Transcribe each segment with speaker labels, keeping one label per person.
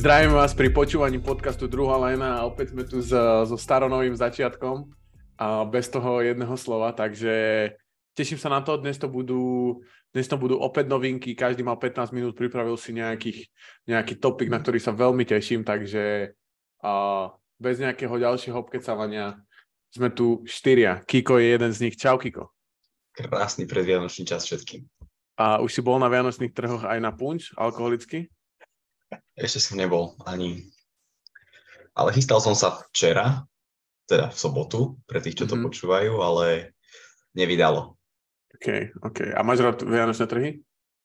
Speaker 1: Zdravím vás pri počúvaní podcastu Druhá lena a opäť sme tu so staronovým začiatkom a bez toho jedného slova, takže teším sa na to, dnes to budú, dnes to budú opäť novinky, každý mal 15 minút, pripravil si nejakých, nejaký topik, na ktorý sa veľmi teším, takže a bez nejakého ďalšieho obkecávania sme tu štyria. Kiko je jeden z nich. Čau, Kiko.
Speaker 2: Krásny predvianočný čas všetkým.
Speaker 1: A už si bol na vianočných trhoch aj na punč alkoholicky?
Speaker 2: Ešte som nebol ani. Ale chystal som sa včera, teda v sobotu, pre tých, čo to mm-hmm. počúvajú, ale nevydalo.
Speaker 1: OK, OK. A máš rád vianočné trhy?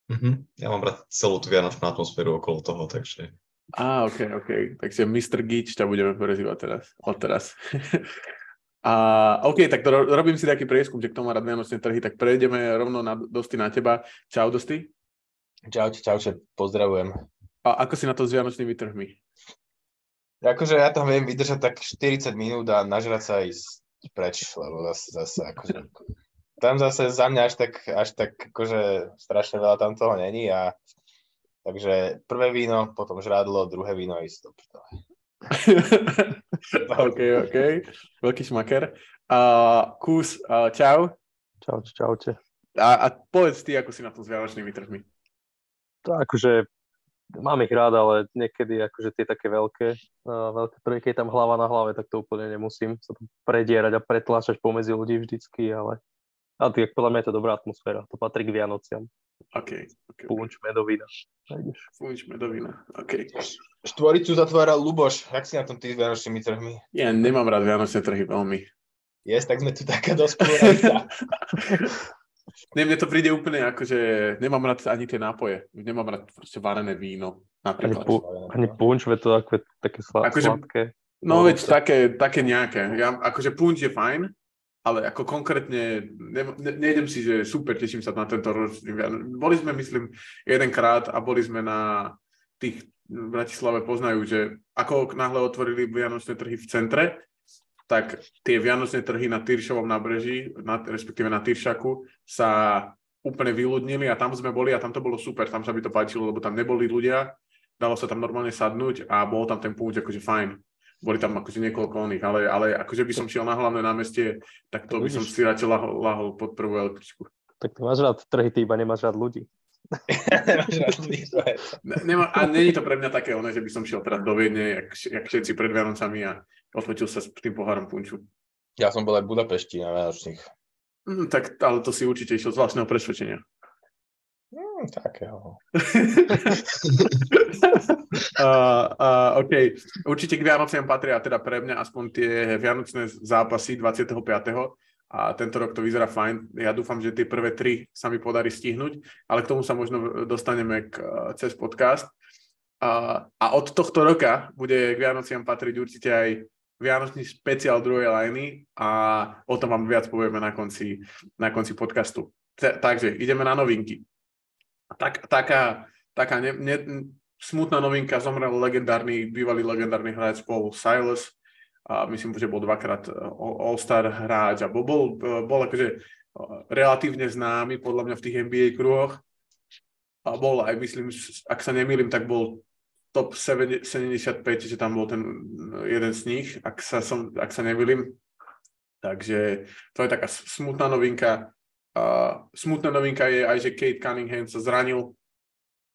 Speaker 2: Mm-hmm. Ja mám rád celú tú vianočnú atmosféru okolo toho, takže...
Speaker 1: Á, OK, OK. Takže Mr. Geach ťa budeme prezývať teraz, od teraz. A OK, tak to ro- robím si taký prieskum, že kto má rád vianočné trhy, tak prejdeme rovno na, Dosti na teba. Čau, Dosti.
Speaker 3: Čaute, čaute, pozdravujem.
Speaker 1: A ako si na to s vianočnými trhmi?
Speaker 3: Akože ja tam viem vydržať tak 40 minút a nažrať sa ísť preč, lebo zase, zase akože, tam zase za mňa až tak, až tak akože strašne veľa tam toho není a takže prvé víno, potom žrádlo, druhé víno ísť do
Speaker 1: OK, OK. Veľký šmaker. Uh, kus, uh, čau.
Speaker 4: Čau, čaute.
Speaker 1: A, a povedz ty, ako si na to s vianočnými trhmi.
Speaker 4: To akože mám ich rád, ale niekedy akože tie také veľké, uh, veľké trhy, keď je tam hlava na hlave, tak to úplne nemusím sa tam predierať a pretláčať pomedzi ľudí vždycky, ale a tak podľa mňa je to dobrá atmosféra, to patrí k Vianociam.
Speaker 1: OK. okay
Speaker 4: Punč, medovina.
Speaker 1: Punč, medovina, OK.
Speaker 3: Štvoricu zatvára Luboš, jak si na tom ty s Vianočnými trhmi?
Speaker 1: Ja nemám rád Vianočné trhy veľmi.
Speaker 3: Yes, tak sme tu taká dospelá.
Speaker 1: Nie, mne to príde úplne ako, že nemám rád ani tie nápoje. Nemám rád proste varené víno. Napríklad.
Speaker 4: Ani, pu, ani punč, to ako, také sladké. Akože,
Speaker 1: no veď také, také nejaké. Ja, akože punč je fajn, ale ako konkrétne ne, ne, nejdem si, že super, teším sa na tento ročný Boli sme, myslím, jedenkrát a boli sme na tých v Bratislave poznajú, že ako náhle otvorili Vianočné trhy v centre, tak tie vianočné trhy na Tyršovom nábreží, na, respektíve na Tyršaku, sa úplne vyľudnili a tam sme boli a tam to bolo super, tam sa mi to páčilo, lebo tam neboli ľudia, dalo sa tam normálne sadnúť a bol tam ten púť akože fajn. Boli tam akože niekoľko oných, ale, ale akože by som šiel na hlavné námestie, tak to by som si radšej lahol, lahol pod prvú električku.
Speaker 4: Tak ty máš rád trhy, ty iba nemáš rád ľudí.
Speaker 1: Nemá, a není to pre mňa také ono, že by som šiel teraz do Viedne, jak, jak všetci pred Vianocami a odfotil sa s tým pohárom punču.
Speaker 3: Ja som bol aj v Budapešti na Vianočných.
Speaker 1: Mm, tak, ale to si určite išiel z vlastného presvedčenia.
Speaker 3: Mm, takého.
Speaker 1: uh, uh, OK. Určite k Vianociam patria teda pre mňa aspoň tie vianočné zápasy 25 a tento rok to vyzerá fajn. Ja dúfam, že tie prvé tri sa mi podarí stihnúť, ale k tomu sa možno dostaneme k, cez podcast. A, a od tohto roka bude k Vianociam patriť určite aj Vianočný špeciál druhej lajny a o tom vám viac povieme na konci, na konci podcastu. Takže ideme na novinky. Tak, taká taká ne, ne, smutná novinka, zomrel legendárny, bývalý legendárny hráč Paul Silas, a myslím, že bol dvakrát e, All-Star hráč a bol, bol, e, bol akože e, relatívne známy podľa mňa v tých NBA kruhoch. A bol aj, myslím, ak sa nemýlim, tak bol top 75, že tam bol ten jeden z nich, ak sa, som, ak sa nemýlim. Takže to je taká smutná novinka. Uh, smutná novinka je aj, že Kate Cunningham sa zranil,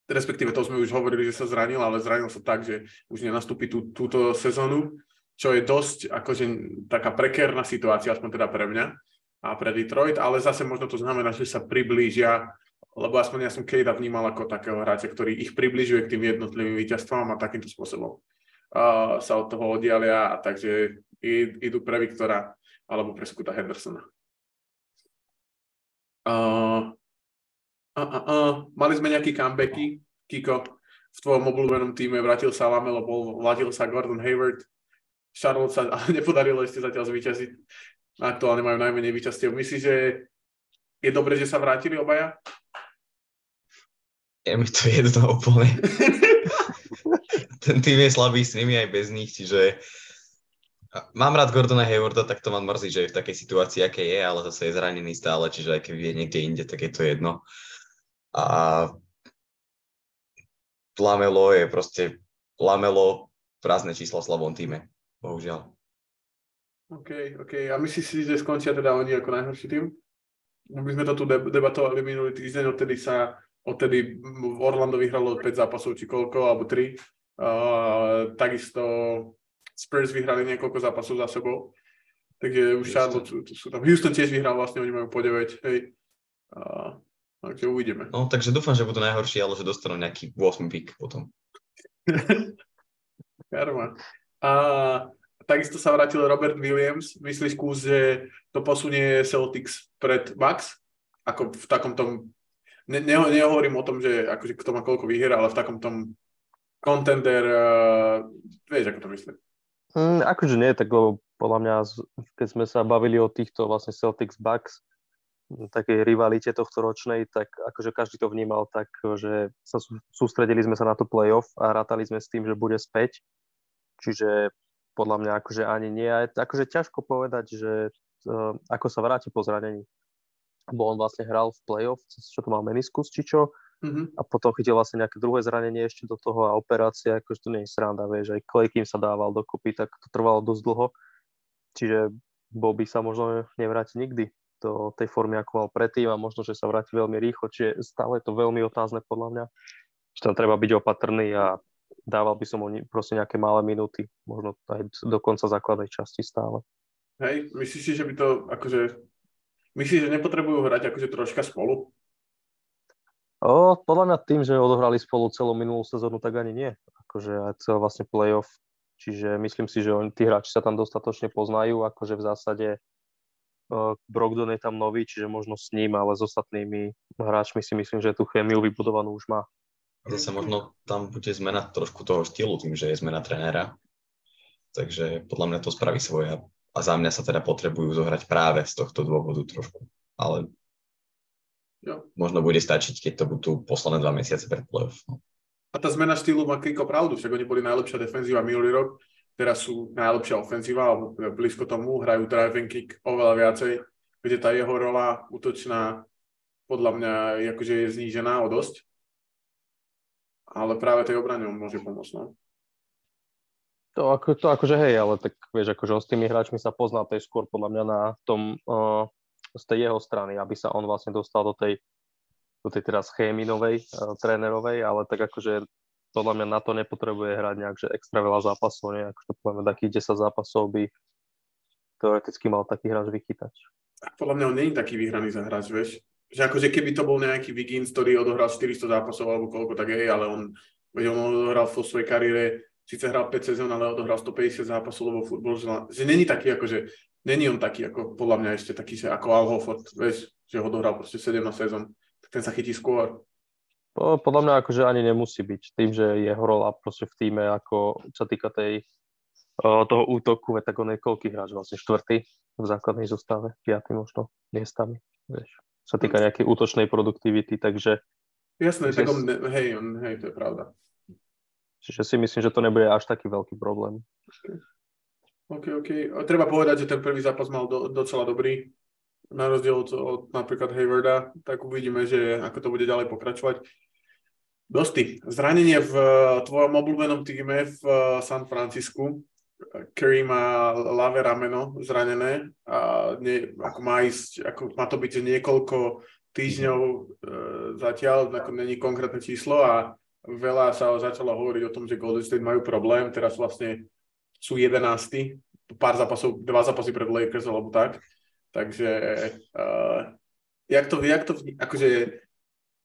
Speaker 1: respektíve to sme už hovorili, že sa zranil, ale zranil sa tak, že už nenastúpi tú, túto sezónu čo je dosť akože taká prekérna situácia, aspoň teda pre mňa a pre Detroit, ale zase možno to znamená, že sa priblížia, lebo aspoň ja som Kejda vnímal ako takého hráča, ktorý ich približuje k tým jednotlivým víťazstvám a takýmto spôsobom uh, sa od toho oddialia, a takže idú pre Viktora alebo pre Skuta Hendersona. Uh, uh, uh, uh, mali sme nejaké comebacky, Kiko, v tvojom obľúbenom týme vrátil sa Lamelo, bol, vladil sa Gordon Hayward, Charlotte sa nepodarilo ešte zatiaľ zvyťaziť. Aktuálne majú najmenej víťazstiev. Myslíš, že je dobré, že sa vrátili obaja?
Speaker 2: Je mi to jedno úplne. Ten tým je slabý s nimi aj bez nich, čiže mám rád Gordona Haywarda, tak to mám mrzí, že je v takej situácii, aké je, ale zase je zranený stále, čiže aj keby je niekde inde, tak je to jedno. A Lamelo je proste Lamelo prázdne čísla v slavom týme. Bohužiaľ.
Speaker 1: OK, OK. A myslíš si, že skončia teda oni ako najhorší tým? My sme to tu debatovali minulý týždeň, odtedy sa, odtedy Orlando vyhralo 5 zápasov, či koľko, alebo 3. Uh, takisto Spurs vyhrali niekoľko zápasov za sebou. Takže už Charlotte sú, sú tam. Houston tiež vyhral vlastne, oni majú po 9, hej. Uh, takže uvidíme.
Speaker 2: No, takže dúfam, že budú najhorší, ale že dostanú nejaký 8 pick potom.
Speaker 1: Karma. A takisto sa vrátil Robert Williams. Myslíš, Kús, že to posunie Celtics pred Max? Ako v takom tom... Ne, ne, nehovorím o tom, že akože kto má koľko vyhier, ale v takom tom contender, uh, vieš, ako to myslím.
Speaker 4: Mm, akože nie, tak lebo podľa mňa, keď sme sa bavili o týchto vlastne Celtics Bucks, takej rivalite tohto ročnej, tak akože každý to vnímal tak, že sa sústredili sme sa na to playoff a rátali sme s tým, že bude späť. Čiže podľa mňa akože ani nie. A je akože ťažko povedať, že uh, ako sa vráti po zranení. Bo on vlastne hral v playoff, čo to mal meniskus, či čo, mm-hmm. a potom chytil vlastne nejaké druhé zranenie ešte do toho a operácia, akože to nie je sranda, vieš, aj Clay, kým sa dával dokopy, tak to trvalo dosť dlho. Čiže Bobby sa možno nevráti nikdy do tej formy, ako mal predtým a možno, že sa vráti veľmi rýchlo, čiže stále je to veľmi otázne podľa mňa. Čiže tam treba byť opatrný a dával by som mu proste nejaké malé minúty, možno aj do konca základnej časti stále.
Speaker 1: Hej, myslíš si, že by to akože, myslíš, že nepotrebujú hrať akože troška spolu?
Speaker 4: O, podľa mňa tým, že odohrali spolu celú minulú sezónu, tak ani nie. Akože aj celé vlastne playoff. Čiže myslím si, že oni, tí hráči sa tam dostatočne poznajú, akože v zásade Brogdon je tam nový, čiže možno s ním, ale s ostatnými hráčmi si myslím, že tú chémiu vybudovanú už má.
Speaker 2: Zase možno tam bude zmena trošku toho štýlu tým, že je zmena trénera. Takže podľa mňa to spraví svoje. A za mňa sa teda potrebujú zohrať práve z tohto dôvodu trošku. Ale jo. možno bude stačiť, keď to budú posledné dva mesiace pred playoff. No.
Speaker 1: A tá zmena štýlu má Kiko pravdu, však oni boli najlepšia defenzíva minulý rok teraz sú najlepšia ofenzíva, alebo blízko tomu, hrajú drive and kick oveľa viacej, kde tá jeho rola útočná podľa mňa akože je znížená o dosť. Ale práve tej obrane on môže pomôcť. No.
Speaker 4: To, ako, to akože hej, ale tak vieš, akože on s tými hráčmi sa pozná, to je skôr podľa mňa na tom, uh, z tej jeho strany, aby sa on vlastne dostal do tej, do tej teraz chéminovej, uh, trénerovej, ale tak akože podľa mňa na to nepotrebuje hrať nejak, že extra veľa zápasov, nejak, to poviem, takých 10 zápasov by teoreticky mal taký hráč vychytať.
Speaker 1: Podľa mňa on nie je taký vyhraný za hráč, vieš. Že akože keby to bol nejaký Wiggins, ktorý odohral 400 zápasov alebo koľko, tak je, ale on, veď on odohral vo svojej kariére, síce hral 5 sezón, ale odohral 150 zápasov, lebo futbol, že není taký, akože, není on taký, ako podľa mňa ešte taký, že ako Al Hofford, vieš, že ho odohral proste 17 sezón, tak ten sa chytí skôr.
Speaker 4: Podľa mňa akože ani nemusí byť tým, že jeho rola proste v týme, ako sa týka tej, toho útoku, tak on je koľký hráč, vlastne štvrtý v základnej zostave, piatý možno miestami, vieš. Sa týka nejakej útočnej produktivity, takže...
Speaker 1: Jasné, tak on, hej, on, hej, to je pravda.
Speaker 4: Čiže si myslím, že to nebude až taký veľký problém.
Speaker 1: OK, OK. Treba povedať, že ten prvý zápas mal do, docela dobrý na rozdiel od, od napríklad Haywarda, tak uvidíme, že ako to bude ďalej pokračovať. Dosti, zranenie v tvojom obľúbenom týme v San Francisku. Curry má ľavé rameno zranené a nie, ako má ísť, ako má to byť niekoľko týždňov e, zatiaľ, ako není konkrétne číslo a veľa sa začalo hovoriť o tom, že Golden State majú problém, teraz vlastne sú 11. pár zápasov, dva zápasy pred Lakers alebo tak Takže uh, jak to, jak to, akože,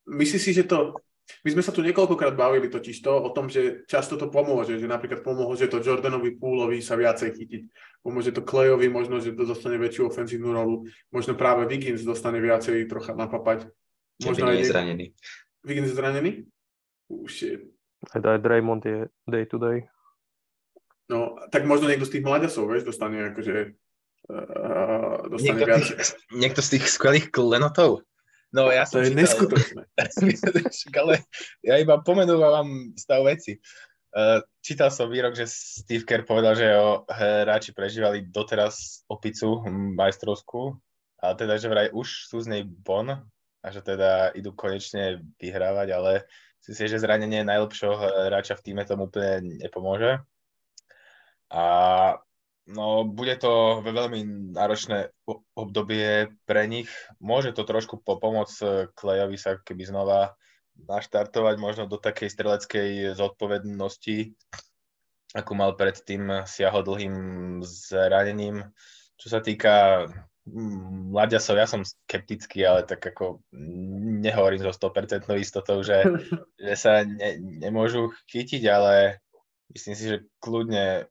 Speaker 1: myslíš si, že to, my sme sa tu niekoľkokrát bavili totiž to o tom, že často to pomôže, že napríklad pomôže to Jordanovi Púlovi sa viacej chytiť, pomôže to Clayovi, možno, že to dostane väčšiu ofenzívnu rolu, možno práve Wiggins dostane viacej trocha napapať.
Speaker 2: Možno aj je zranený.
Speaker 1: Wiggins zranený? Už je...
Speaker 4: Aj, aj Draymond je day to day.
Speaker 1: No, tak možno niekto z tých mladiasov, vieš, dostane akože
Speaker 3: uh, dostane niekto, viac. Niekto z tých skvelých klenotov? No ja
Speaker 1: som to je čítal, neskutočné.
Speaker 3: ale ja iba pomenúvam stav veci. Uh, čítal som výrok, že Steve Kerr povedal, že o hráči prežívali doteraz opicu majstrovskú, ale teda, že vraj už sú z nej bon, a že teda idú konečne vyhrávať, ale si si, že zranenie najlepšieho hráča v týme tomu úplne nepomôže. A no, bude to veľmi náročné obdobie pre nich. Môže to trošku pomôcť Klejovi sa keby znova naštartovať možno do takej streleckej zodpovednosti, ako mal predtým, siahol dlhým zranením. Čo sa týka mladiasov, ja som skeptický, ale tak ako nehovorím so 100% istotou, že, že sa ne, nemôžu chytiť, ale myslím si, že kľudne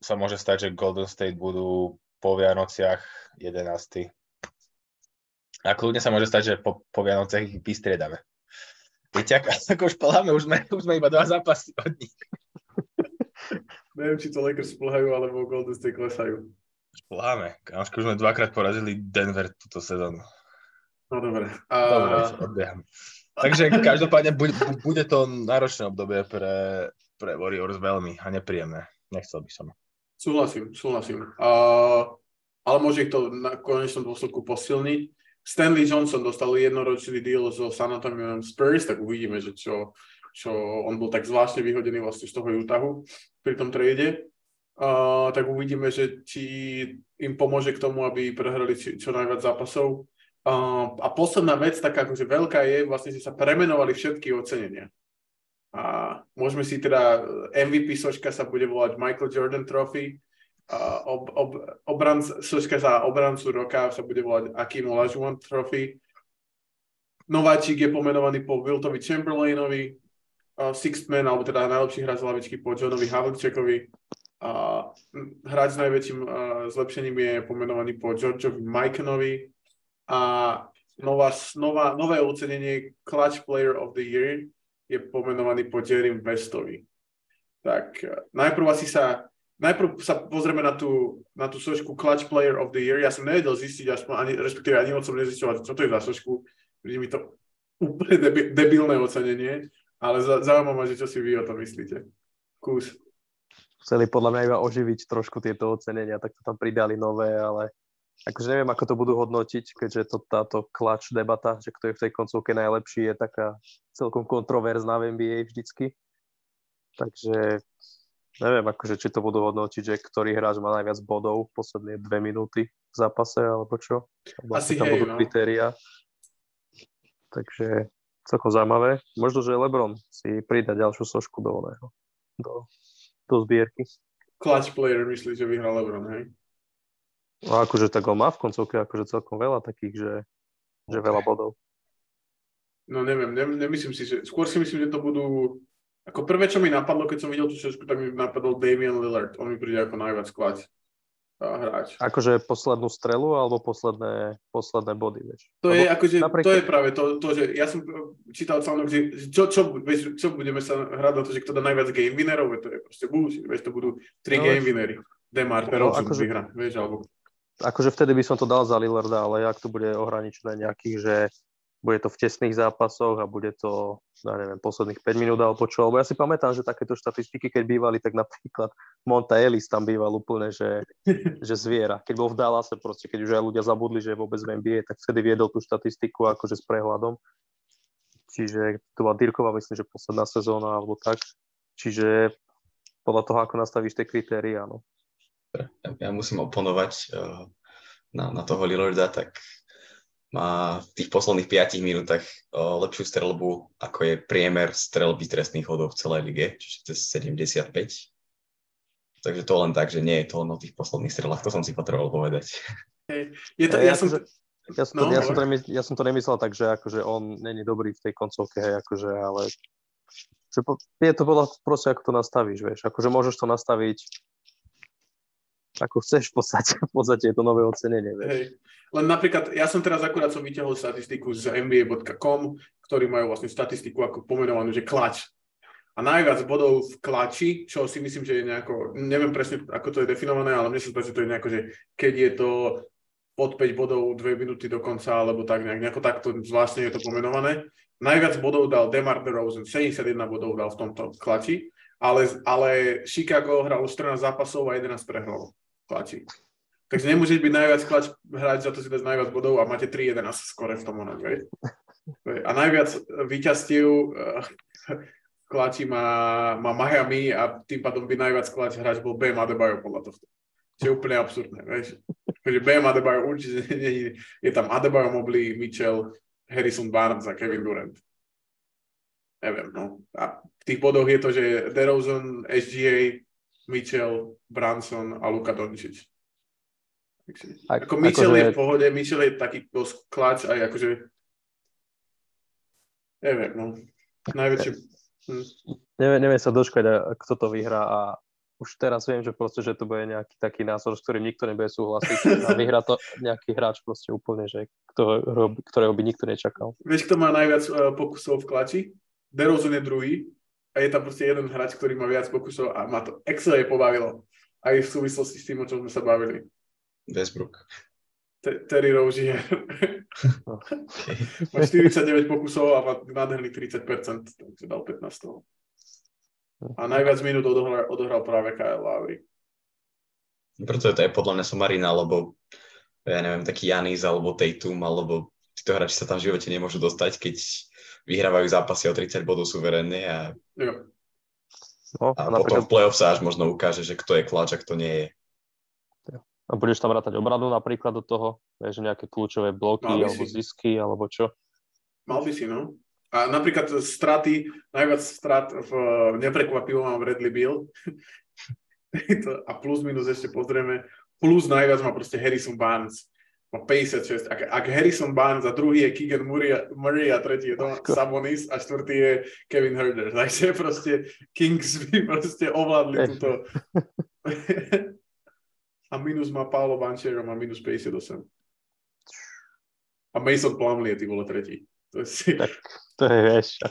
Speaker 3: sa môže stať, že Golden State budú po Vianociach 11. A kľudne sa môže stať, že po, po Vianociach ich vystriedame. Viete, ako, ako už poláme, už sme, už sme iba dva zápasy od nich.
Speaker 1: Neviem, či to Lakers spĺhajú, alebo Golden State klesajú.
Speaker 3: Špláme. Kámoško, už sme dvakrát porazili Denver túto sezónu.
Speaker 1: No dobre.
Speaker 3: A... Dobre, odbieham. Takže každopádne bude, bude to náročné obdobie pre, pre Warriors veľmi a nepríjemné. Nechcel by som.
Speaker 1: Súhlasím, súhlasím. Uh, ale môže ich to na konečnom dôsledku posilniť. Stanley Johnson dostal jednoročný deal zo San Antonio Spurs, tak uvidíme, že čo, čo on bol tak zvláštne vyhodený vlastne z toho Utahu pri tom trade uh, tak uvidíme, že či im pomôže k tomu, aby prehrali čo, čo najviac zápasov. Uh, a posledná vec, taká akože veľká je, vlastne, že sa premenovali všetky ocenenia. A môžeme si teda, MVP soška sa bude volať Michael Jordan Trophy, uh, ob, ob, obranc, soška za obrancu roka sa bude volať Akim Olajuwon Trophy, Nováčik je pomenovaný po Wiltovi Chamberlainovi, uh, Sixth Man, alebo teda najlepší hráč z lavičky po Johnovi Havlicek,ovi a hráč s najväčším zlepšením je pomenovaný po Georgeovi Mikenovi a nová, nová, nové ocenenie Clutch Player of the Year je pomenovaný po Jerry Westovi. Tak uh, najprv asi sa najprv sa pozrieme na tú, na tú sošku Clutch Player of the Year. Ja som nevedel zistiť, aspoň, ani, respektíve ani moc som nezistil, čo to je za sošku. Príde mi to úplne debi, debilné ocenenie, ale zaujímavé, že čo si vy o tom myslíte. Kus
Speaker 4: chceli podľa mňa iba oživiť trošku tieto ocenenia, tak to tam pridali nové, ale akože neviem, ako to budú hodnotiť, keďže to, táto klač debata, že kto je v tej koncovke najlepší, je taká celkom kontroverzná v NBA vždycky. Takže neviem, akože, či to budú hodnotiť, že ktorý hráč má najviac bodov v posledné dve minúty v zápase, alebo čo.
Speaker 1: Asi tam hej, budú
Speaker 4: no. kritéria. Takže celkom zaujímavé. Možno, že Lebron si prida ďalšiu sošku do oného, do do zbierky.
Speaker 1: Clutch player myslí, že vyhral Lebron, hej?
Speaker 4: No akože tak ho má v koncovke akože celkom veľa takých, že, že veľa bodov.
Speaker 1: No neviem, ne, nemyslím si, že... Skôr si myslím, že to budú... Ako prvé, čo mi napadlo, keď som videl tú šešku, tak mi napadol Damian Lillard. On mi príde ako najviac klať hráč.
Speaker 4: Akože poslednú strelu alebo posledné, posledné body, vieš?
Speaker 1: To je, akože, napríklad... to je práve to, to, že ja som čítal článok, že čo, čo, vieš, čo budeme sa hrať na to, že kto dá najviac game winnerov, to je proste bullshit, vieš, to budú tri no, game winnery. Demar, no, akože, vyhra, vieš, alebo...
Speaker 4: Akože vtedy by som to dal za Lillarda, ale ak to bude ohraničené nejakých, že bude to v tesných zápasoch a bude to, ja neviem, posledných 5 minút alebo čo. Lebo ja si pamätám, že takéto štatistiky, keď bývali, tak napríklad Monta Ellis tam býval úplne, že, že zviera. Keď bol v Dallase, proste, keď už aj ľudia zabudli, že vôbec v NBA, tak vtedy viedol tú štatistiku akože s prehľadom. Čiže to bola Dirková, myslím, že posledná sezóna alebo tak. Čiže podľa toho, ako nastavíš tie kritéria, no.
Speaker 2: Ja, ja musím oponovať uh, na, na toho Lillarda, tak má v tých posledných 5 minútach lepšiu strelbu, ako je priemer strelby trestných hodov v celej lige, čiže cez 75. Takže to len tak, že nie je to len o tých posledných strelách, to som si potreboval povedať.
Speaker 1: Je to, ja, som...
Speaker 4: Ja som, to, no, ja, som to nemyslel, ja som to nemyslel tak, že akože on není dobrý v tej koncovke, hej, akože, ale že po, je to bolo proste, ako to nastavíš, vieš. Akože môžeš to nastaviť ako chceš v podstate, v podstate je to nové ocenenie. Vieš. Hej.
Speaker 1: Len napríklad, ja som teraz akurát som vyťahol statistiku z NBA.com, ktorí majú vlastne statistiku ako pomenovanú, že klač. A najviac bodov v klači, čo si myslím, že je nejako, neviem presne, ako to je definované, ale mne sa zdá, že to je nejako, že keď je to pod 5 bodov 2 minúty do konca, alebo tak nejak, nejako takto zvláštne je to pomenované. Najviac bodov dal Demar DeRozan, 71 bodov dal v tomto klači, ale, ale Chicago hral 14 zápasov a 11 prehralo tlačí. Takže nemôžeš byť najviac klač hrať za to si dať najviac bodov a máte 3-11 skore v tom onom, vieš. A najviac víťazstiev uh, klači má, má Miami a tým pádom by najviac klač hráč bol Bam Adebayo podľa tohto. Čo je úplne absurdné, vieš. Takže Bam Adebayo určite nie je tam Adebayo, Mobley, Mitchell, Harrison Barnes a Kevin Durant. Neviem, no. A v tých bodoch je to, že DeRozan, SGA, Mitchell, Branson a Luka Doncic. Ak, ako Mitchell akože... je v pohode, Mitchell je taký dosť klač aj akože neviem, no. Najväčšie... Hm.
Speaker 4: Neviem, neviem sa doškať, kto to vyhrá a už teraz viem, že proste, že to bude nejaký taký názor, s ktorým nikto nebude súhlasiť a vyhrá to nejaký hráč proste úplne, že ktorého, ktorého by nikto nečakal.
Speaker 1: Vieš, kto má najviac uh, pokusov v klači? DeRozan je druhý a je tam proste jeden hráč, ktorý má viac pokusov a ma to excelé pobavilo. Aj v súvislosti s tým, o čom sme sa bavili.
Speaker 2: Westbrook.
Speaker 1: Terry Rozier. okay. má 49 pokusov a má nádherný 30%, takže dal 15 toho. A najviac minút odohral, odohral práve Kyle Lowry.
Speaker 2: Preto je to aj podľa mňa Somarina, alebo ja neviem, taký Janis alebo Tatum, alebo títo hráči sa tam v živote nemôžu dostať, keď vyhrávajú zápasy o 30 bodov suverénne a, jo. No, a, napríklad... potom v play-off sa až možno ukáže, že kto je kláč a kto nie je.
Speaker 4: A budeš tam rátať obradu napríklad do toho? Vieš, nejaké kľúčové bloky alebo si. zisky, alebo čo?
Speaker 1: Mal by si, no. A napríklad straty, najviac strat v neprekvapivo mám Redley Bill. a plus minus ešte pozrieme. Plus najviac má proste Harrison Barnes. Má 56. Ak, ak Harrison Barnes a druhý je Keegan Murray, Murray a tretí je to Sabonis a štvrtý je Kevin Herder. Takže proste Kings by proste ovládli túto a minus má Paolo Banchero, má minus 58. A Mason Plumlee je ty vole tretí.
Speaker 4: To je si... Tak to je, vieš,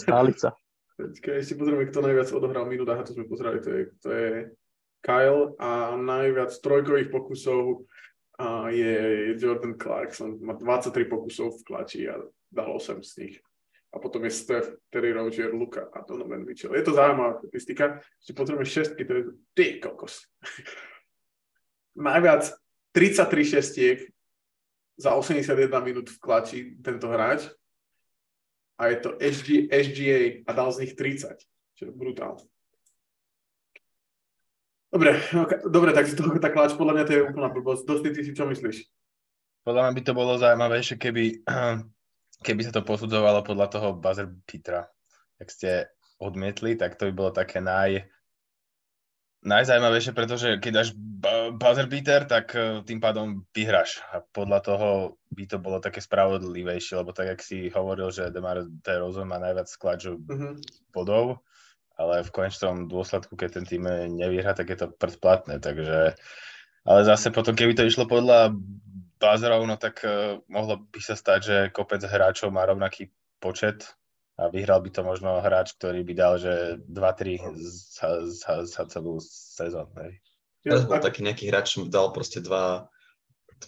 Speaker 4: stálica.
Speaker 1: Keď ešte pozrieme, kto najviac odohral minút, aha, to sme pozerali, to je, to je Kyle a najviac trojkových pokusov a je Jordan Clarkson. Má 23 pokusov v klači a dal 8 z nich. A potom je Steph, Terry Rozier, Luka a Donovan Mitchell. Je to zaujímavá statistika. Ešte potrebujeme šestky, to je ty kokos najviac 33 šestiek za 81 minút v klači tento hráč a je to SG, SGA a dal z nich 30, čo je brutálne. Dobre, okay, dobre, tak si to tak klač, podľa mňa to je úplná blbosť. Dosti, ty si čo myslíš?
Speaker 3: Podľa mňa by to bolo zaujímavejšie, keby, keby sa to posudzovalo podľa toho buzzer beatera. Ak ste odmietli, tak to by bolo také naj, najzajímavejšie, pretože keď dáš buzzer beater, tak e, tým pádom vyhráš. A podľa toho by to bolo také spravodlivejšie, lebo tak, jak si hovoril, že Demar DeRozan má najviac skladžov mm-hmm. bodov, ale v konečnom dôsledku, keď ten tým nevyhrá, tak je to predplatné, takže ale zase potom, keby to išlo podľa buzzerov, no tak uh, mohlo by sa stať, že kopec hráčov má rovnaký počet a vyhral by to možno hráč, ktorý by dal, že 2-3 za, za, za celú sezónu.
Speaker 2: Ja, bol taký nejaký hráč, dal proste dva,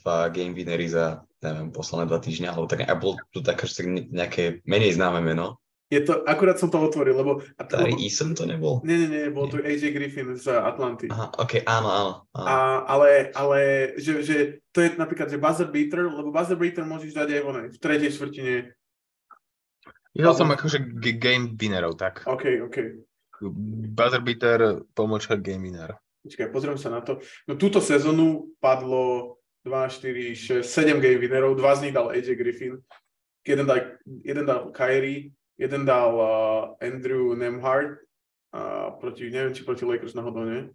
Speaker 2: dva game winnery za, neviem, posledné dva týždňa, alebo tak, a bol to také, nejaké menej známe meno.
Speaker 1: Je to, akurát som to otvoril, lebo...
Speaker 2: A to, Tari Eason to nebol?
Speaker 1: Nie, nie, nie, bol to AJ Griffin z Atlanty.
Speaker 2: Aha, ok, áno, áno. áno.
Speaker 1: A, ale, ale že, že to je napríklad, že buzzer beater, lebo buzzer beater môžeš dať aj v tretej štvrtine
Speaker 3: ja som akože game winnerov, tak.
Speaker 1: OK, OK.
Speaker 3: Buzzer beater, pomočka game winner.
Speaker 1: Počkaj, pozriem sa na to. No túto sezónu padlo 2, 4, 6, 7 game winnerov, dva z nich dal AJ Griffin, jeden dal, jeden dal Kyrie, jeden dal uh, Andrew Nemhard, uh, proti, neviem, či proti Lakers náhodou, nie?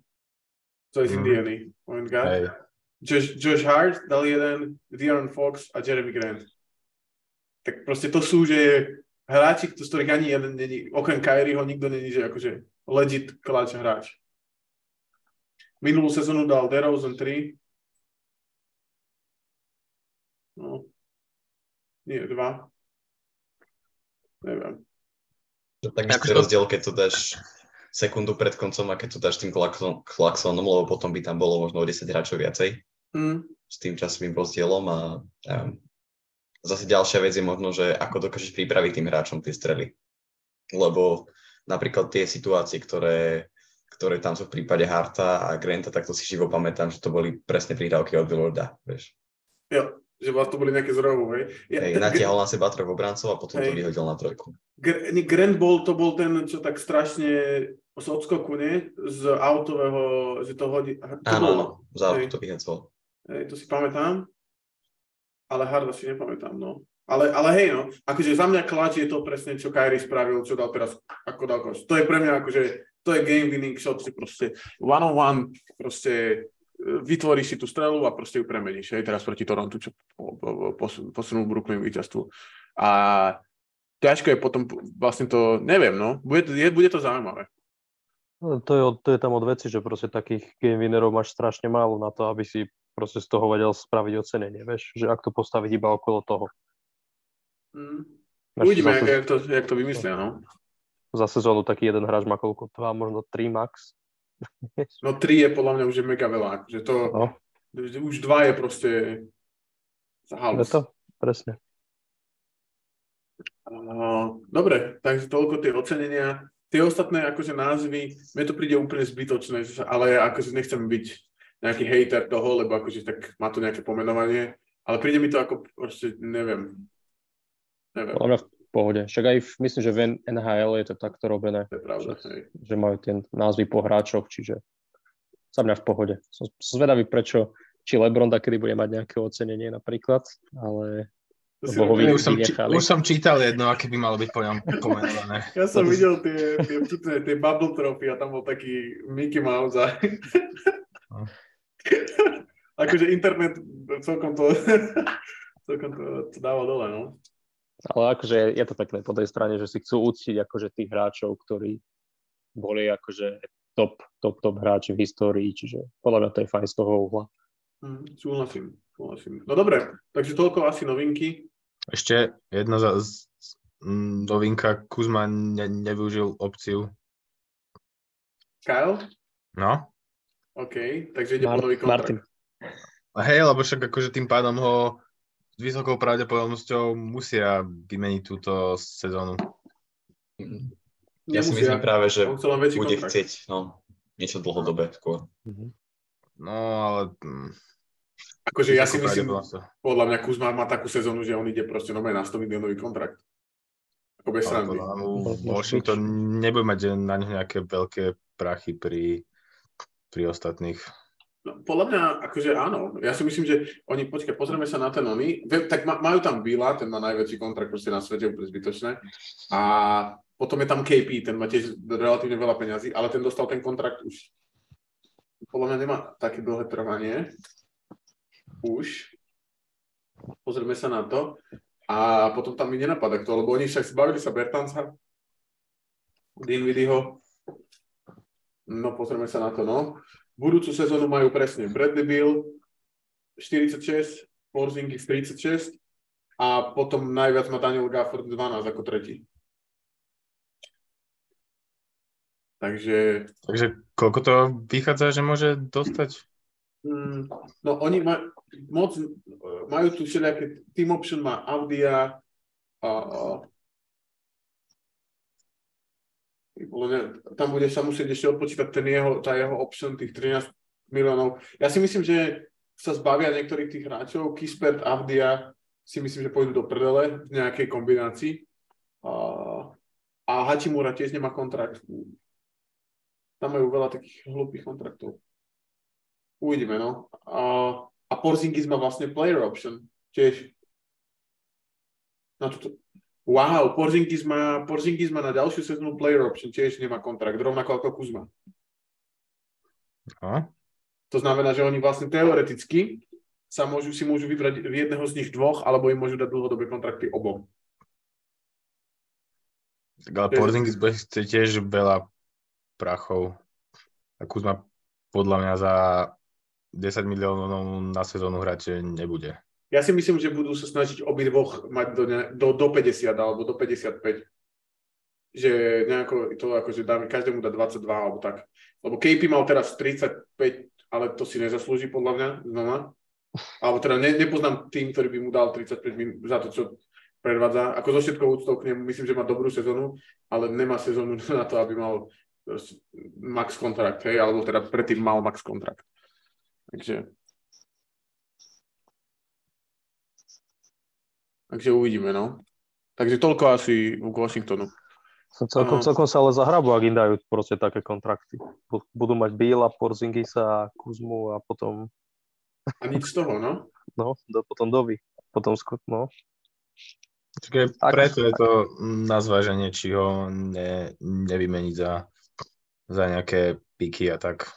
Speaker 1: To je z mm. Indiany, point guard. Hey. Josh, Josh Hart dal jeden, De'Aaron Fox a Jeremy Grant. Tak proste to sú, že hráči, z ktorých ani jeden není, okrem Kyrieho nikto není, že akože legit kláč hráč. Minulú sezónu dal DeRozan 3. No. Nie, 2. Neviem.
Speaker 2: Tak je rozdiel, keď to dáš sekundu pred koncom a keď to dáš tým klaxonom, lebo potom by tam bolo možno o 10 hráčov viacej. Mm. S tým časovým rozdielom a neviem, zase ďalšia vec je možno, že ako dokážeš pripraviť tým hráčom tie strely. Lebo napríklad tie situácie, ktoré ktoré tam sú v prípade Harta a Granta, tak to si živo pamätám, že to boli presne prihrávky od Lorda, vieš.
Speaker 1: Jo, že vás to boli nejaké zrovu, hej? Ja,
Speaker 2: Hej, natiahol na seba troch obrancov a potom to
Speaker 1: Hej.
Speaker 2: vyhodil na trojku.
Speaker 1: Gr- nie, Grant bol, to bol ten, čo tak strašne z odskoku, nie? Z autového, že to hodí... To
Speaker 2: Áno, áno, za
Speaker 1: Hej.
Speaker 2: to vyhecol.
Speaker 1: Hej, to si pamätám. Ale Harda si nepamätám, no. Ale, ale hej, no, akože za mňa klač je to presne, čo Kyrie spravil, čo dal teraz, ako dal koš. To je pre mňa akože, to je game winning shot, si proste one on one, proste vytvoríš si tú strelu a proste ju premeníš, hej, teraz proti Torontu, čo po- po- posun- posunul Brooklyn víťazstvu. A ťažko je potom vlastne to, neviem, no, bude to, je, bude to zaujímavé.
Speaker 4: No, To je, to je tam od veci, že proste takých game winnerov máš strašne málo na to, aby si proste z toho vedel spraviť ocenenie, vieš, že ak to postaviť iba okolo toho.
Speaker 1: Mm. Uvidíme, jak, to, jak to vymyslia, no.
Speaker 4: za sezónu taký jeden hráč má koľko? Dva, možno tri max.
Speaker 1: No tri je podľa mňa už je mega veľa, akože to,
Speaker 4: No,
Speaker 1: už dva je proste
Speaker 4: je to presne.
Speaker 1: Uh, dobre, takže toľko tie ocenenia. Tie ostatné akože názvy, mne to príde úplne zbytočné, že ale akože nechcem byť nejaký hater toho, lebo akože tak má to nejaké pomenovanie, ale príde mi to ako proste, neviem. Neviem,
Speaker 4: Podľa mňa v pohode. Však aj v, myslím, že v NHL je to takto robené,
Speaker 1: to je pravda. Hej.
Speaker 4: že majú tie názvy po hráčoch, čiže za mňa v pohode. Som, som zvedavý, prečo či Lebron takedy bude mať nejaké ocenenie napríklad, ale
Speaker 1: robím.
Speaker 3: Už som, či, už som čítal jedno, aké by malo byť po ňom pomenované.
Speaker 1: Ja som videl tie, tie vtipné, tie bubble trophy a tam bol taký Mickey Mouse a...
Speaker 3: No.
Speaker 1: akože internet celkom to, celkom to, to dáva dole, no.
Speaker 4: Ale akože je to pekné po tej strane, že si chcú uctiť akože tých hráčov, ktorí boli akože top, top, top hráči v histórii, čiže podľa mňa to je fajn z toho uhla.
Speaker 1: Mm, súhlasím, súhlasím. No dobre, takže toľko asi novinky.
Speaker 3: Ešte jedna za, z, mm, novinka, Kuzma ne, nevyužil opciu.
Speaker 1: Kyle?
Speaker 3: No,
Speaker 1: OK, takže ide po
Speaker 4: Mar-
Speaker 1: nový
Speaker 4: Martin.
Speaker 1: kontrakt.
Speaker 3: a hej, lebo však akože tým pádom ho s vysokou pravdepodobnosťou musia vymeniť túto sezónu.
Speaker 2: Ja si myslím práve, že bude
Speaker 1: kontrakt.
Speaker 2: chcieť no, niečo dlhodobé skôr.
Speaker 4: Mhm.
Speaker 3: No, ale... mm,
Speaker 1: Akože ja si myslím, podľa mňa Kuzma má takú sezónu, že on ide proste nové na 100 miliónový kontrakt. Ako bez srandy.
Speaker 3: Washington nebude mať na ňo nejaké veľké prachy pri, pri ostatných.
Speaker 1: No, podľa mňa, akože áno. Ja si myslím, že oni, počkaj, pozrieme sa na ten oni. Tak ma, majú tam Bila, ten má najväčší kontrakt proste na svete, úplne zbytočné. A potom je tam KP, ten má tiež relatívne veľa peňazí, ale ten dostal ten kontrakt už. Podľa mňa nemá také dlhé trvanie. Už. Pozrieme sa na to. A potom tam mi nenapadá kto, lebo oni však zbavili sa Bertanca, Dinwiddieho. No, pozrieme sa na to, no. Budúcu sezónu majú presne Bradley Bill 46, Porzingis 36 a potom najviac má Daniel Gafford 12 ako tretí. Takže
Speaker 3: Takže koľko to vychádza, že môže dostať?
Speaker 1: mm, no oni ma, moc, majú tu všelijaké, team option má Audia a, a mňa, tam bude sa musieť ešte odpočítať ten jeho, tá jeho option, tých 13 miliónov. Ja si myslím, že sa zbavia niektorých tých hráčov. Kispert, Avdia si myslím, že pôjdu do prdele v nejakej kombinácii. A, a Hachimura tiež nemá kontrakt. Tam majú veľa takých hlúpých kontraktov. Uvidíme, no. A, a Porzingis má vlastne player option tiež. Na toto. Wow, Porzingis má, Porzingis má na ďalšiu sezónu player option, tiež nemá kontrakt, rovnako ako Kuzma.
Speaker 3: No,
Speaker 1: To znamená, že oni vlastne teoreticky sa môžu, si môžu vybrať v jedného z nich dvoch, alebo im môžu dať dlhodobé kontrakty obom.
Speaker 3: tak ale Porzingis bude chcieť tiež veľa prachov. A Kuzma podľa mňa za 10 miliónov na sezónu hrať nebude.
Speaker 1: Ja si myslím, že budú sa snažiť obidvoch mať do, do, do 50 alebo do 55. Že nejako to akože dáme, každému dá 22 alebo tak. Lebo KP mal teraz 35, ale to si nezaslúži podľa mňa znova. Alebo teda ne, nepoznám tým, ktorý by mu dal 35 min- za to, čo predvádza. Ako so všetkou úctou k nemu, myslím, že má dobrú sezónu, ale nemá sezónu na to, aby mal max kontrakt, hej, alebo teda predtým mal max kontrakt. Takže Takže uvidíme, no. Takže toľko asi k Washingtonu.
Speaker 4: Celkom, celkom sa ale zahrabu, ak im dajú proste také kontrakty. Budú mať Bíla, Porzingisa, Kuzmu a potom...
Speaker 1: A nič z toho, no?
Speaker 4: No, do, potom Dovi. Potom skut, no.
Speaker 3: Čiže preto je to na zváženie, či ho ne, nevymeniť za, za nejaké piky a tak.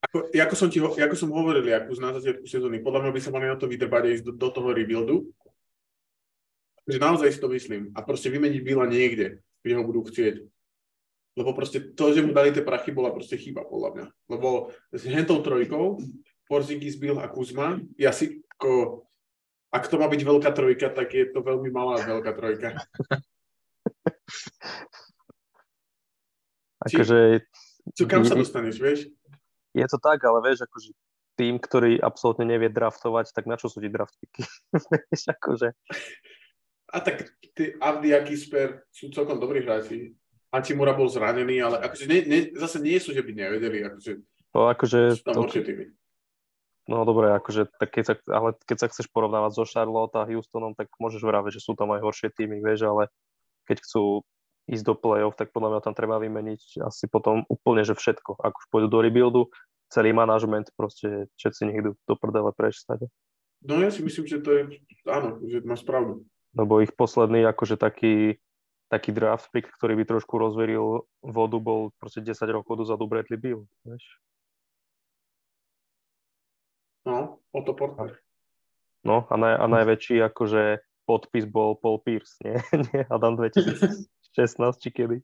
Speaker 1: Ako, ako, som ti, ako som hovoril, ako na začiatku sezóny, podľa mňa by sa mali na to vydrbať ísť do, do toho rebuildu, že naozaj si to myslím. A proste vymeniť Bila niekde, kde ho budú chcieť. Lebo proste to, že mu dali tie prachy, bola proste chyba, podľa mňa. Lebo s hentou trojkou, Porzingis, Bill a Kuzma, ja si ako, ak to má byť veľká trojka, tak je to veľmi malá veľká trojka.
Speaker 4: akože...
Speaker 1: Čo, kam sa dostaneš, vieš?
Speaker 4: Je to tak, ale vieš, akože tým, ktorý absolútne nevie draftovať, tak na čo sú ti draftpiky? akože...
Speaker 1: A tak tí Avdi a Kisper sú celkom dobrí hráči. Hachimura bol zranený, ale akože ne, ne, zase nie sú, že by nevedeli. Akože,
Speaker 4: no, akože
Speaker 1: sú tam to...
Speaker 4: No dobre, akože, tak keď sa, ale keď sa chceš porovnávať so Charlotte a Houstonom, tak môžeš vraviť, že sú tam aj horšie týmy, vieš, ale keď chcú ísť do play-off, tak podľa mňa tam treba vymeniť asi potom úplne, že všetko. Ak už pôjdu do rebuildu, celý manažment, proste všetci nech idú do prdele preč stade.
Speaker 1: No ja si myslím, že to je, áno, že máš pravdu
Speaker 4: lebo ich posledný akože taký, taký draft pick, ktorý by trošku rozveril vodu, bol proste 10 rokov dozadu Bradley Bill, vieš?
Speaker 1: No, o to Porter.
Speaker 4: No a, naj, a najväčší akože podpis bol Paul Pierce, nie? nie Adam 2016 či kedy?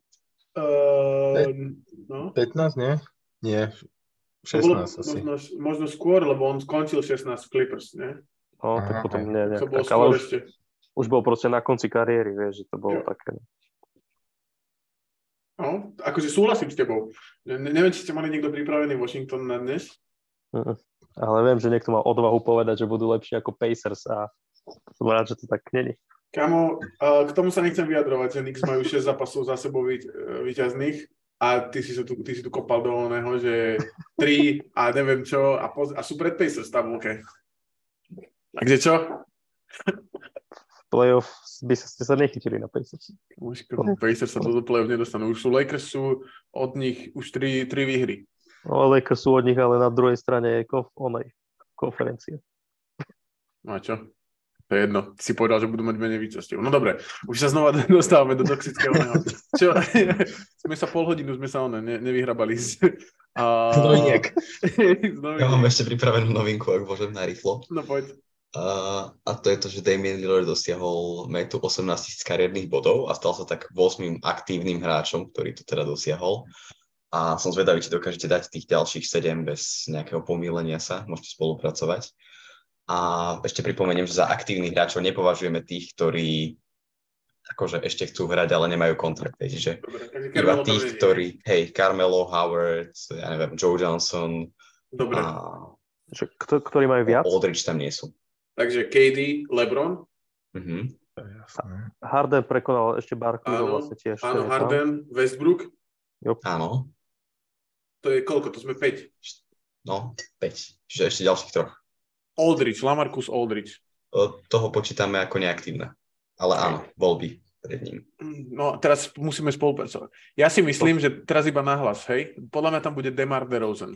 Speaker 1: Uh, no.
Speaker 3: 15, nie? Nie, 16 bolo,
Speaker 1: asi. Možno, možno skôr, lebo on skončil 16 v Clippers, nie?
Speaker 4: No, tak Aha, potom nie, nie.
Speaker 1: To bolo tak, skôr už, ešte
Speaker 4: už bol proste na konci kariéry, vieš, že to bolo jo. také.
Speaker 1: No, akože súhlasím s tebou. Ne, neviem, či ste mali niekto pripravený Washington na dnes.
Speaker 4: Ale viem, že niekto má odvahu povedať, že budú lepšie ako Pacers a som rád, že to tak není.
Speaker 1: Kamo, uh, k tomu sa nechcem vyjadrovať, že Knicks majú 6 zápasov za sebou vy, vyťazných a ty si, tu, ty si tu kopal do oného, že 3 a neviem čo a, poz- a sú pred Pacers tabulke. Takže čo?
Speaker 4: Playoff by sa, ste sa nechytili na Pacers.
Speaker 1: Už Pacers sa do playoff nedostanú. Už sú Lakers sú od nich už tri, tri výhry.
Speaker 4: No Lakers sú od nich, ale na druhej strane je konf- onej, konferencia.
Speaker 1: No a čo? To je jedno. Si povedal, že budú mať menej výcostiev. No dobre, už sa znova dostávame do toxického. Čo? sme sa pol hodinu, sme sa one, ne, nevyhrabali.
Speaker 2: A... Noviniek. ja mám ešte pripravenú novinku, ak môžem na rýchlo.
Speaker 1: No poď.
Speaker 2: Uh, a to je to, že Damien Lillard dosiahol metu 18 tisíc kariérnych bodov a stal sa tak 8 aktívnym hráčom, ktorý to teda dosiahol. A som zvedavý, či dokážete dať tých ďalších 7 bez nejakého pomýlenia sa, môžete spolupracovať. A ešte pripomeniem, že za aktívnych hráčov nepovažujeme tých, ktorí akože ešte chcú hrať, ale nemajú kontrakt. Čiže iba tých, ktorí, hej, Carmelo, Howard, ja neviem, Joe Johnson.
Speaker 1: Dobre.
Speaker 4: A... Kto, ktorí majú viac?
Speaker 2: Aldridge tam nie sú.
Speaker 1: Takže KD, LeBron.
Speaker 2: Mm-hmm.
Speaker 4: Harden prekonal ešte Barkleyho vlastne tiež.
Speaker 1: Áno, Harden, Westbrook.
Speaker 2: Jo. Áno.
Speaker 1: To je koľko? To sme 5.
Speaker 2: No, 5. Čiže ešte ďalších troch.
Speaker 1: Aldridge, Lamarcus Aldridge.
Speaker 2: O, toho počítame ako neaktívne. Ale áno, bol by pred ním.
Speaker 1: No, teraz musíme spolupracovať. Ja si myslím, že teraz iba nahlas, hej? Podľa mňa tam bude Demar DeRozan.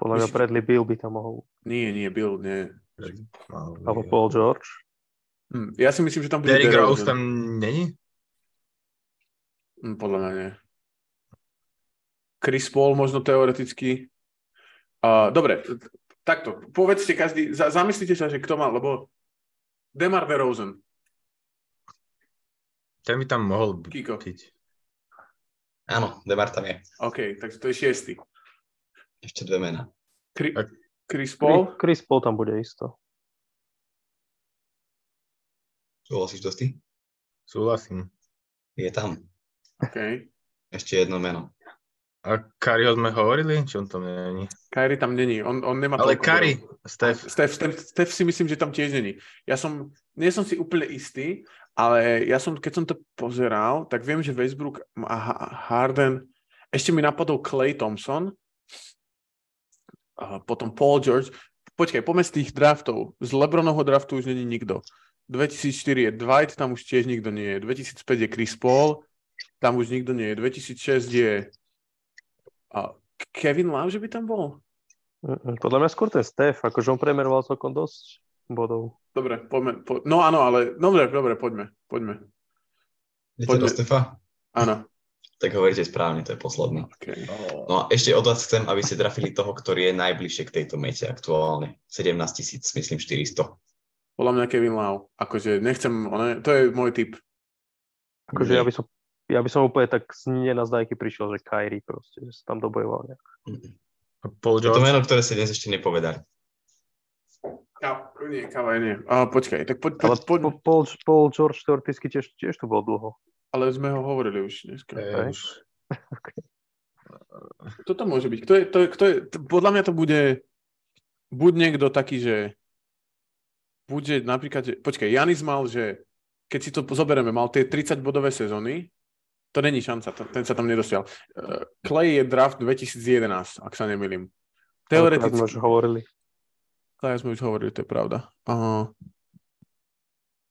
Speaker 4: Podľa mňa Bradley Bill by tam mohol.
Speaker 1: Nie, nie, Bill, nie.
Speaker 4: Alebo Paul George.
Speaker 1: Hm, ja si myslím, že tam bude
Speaker 3: Derrick Rose tam není?
Speaker 1: Hm, podľa mňa nie. Chris Paul možno teoreticky. Uh, dobre, takto. Povedzte každý, za, zamyslite sa, že kto má, lebo Demar DeRozan.
Speaker 3: Ten by tam mohol
Speaker 1: Kiko.
Speaker 3: byť.
Speaker 2: Áno, Demar tam je.
Speaker 1: OK, takže to je šiestý.
Speaker 2: Ešte dve mená.
Speaker 1: Kri- Chris Paul?
Speaker 4: Chris Paul tam bude isto.
Speaker 2: Súhlasíš to ty?
Speaker 3: Súhlasím.
Speaker 2: Je tam.
Speaker 1: OK.
Speaker 2: Ešte jedno meno.
Speaker 3: A Kariho sme hovorili? Či on tam není?
Speaker 1: Kari tam není. On, on nemá
Speaker 3: Ale Kari, Steph.
Speaker 1: Steph, Steph. Steph si myslím, že tam tiež není. Ja som, nie som si úplne istý, ale ja som, keď som to pozeral, tak viem, že Westbrook a Harden ešte mi napadol Clay Thompson, a potom Paul George. Počkaj, poďme z tých draftov. Z Lebronovho draftu už není nikto. 2004 je Dwight, tam už tiež nikto nie je. 2005 je Chris Paul, tam už nikto nie je. 2006 je a Kevin Love, že by tam bol?
Speaker 4: Podľa mňa skôr ten Steph, akože on premeroval celkom dosť bodov.
Speaker 1: Dobre, poďme. Po... No áno, ale dobre, dobre, poďme. Poďme.
Speaker 2: Idete
Speaker 1: Poďme.
Speaker 2: do Stefa?
Speaker 1: Áno.
Speaker 2: Tak hovoríte správne, to je posledný.
Speaker 1: Okay.
Speaker 2: No a ešte od vás chcem, aby ste trafili toho, ktorý je najbližšie k tejto mete aktuálne. 17 tisíc, myslím 400.
Speaker 1: Podľa mňa Kevin Love. Akože nechcem, one, to je môj typ.
Speaker 4: Akože ja by som ja by som úplne tak z nenazdajky prišiel, že Kyrie proste, že sa tam dobojoval nejak.
Speaker 3: Paul
Speaker 2: Je to meno, ktoré si dnes ešte nepovedali.
Speaker 1: Ka- nie, Kava nie. A, počkaj, tak poď, poď, poď,
Speaker 4: Po- Paul, Paul George teoreticky tiež, tiež tu bol dlho.
Speaker 1: Ale sme ho hovorili už dneska.
Speaker 4: Hej.
Speaker 3: už.
Speaker 1: Kto to môže byť? Kto je, to je, kto je, to, podľa mňa to bude buď niekto taký, že bude napríklad, že, počkaj, Janis mal, že keď si to zoberieme, mal tie 30-bodové sezóny, to není šanca, to, ten sa tam nedosial. Uh, Clay je draft 2011, ak sa nemýlim.
Speaker 4: Ale tak
Speaker 1: Teoreticky,
Speaker 4: sme už hovorili.
Speaker 1: Clay sme už hovorili, to je pravda. Uh,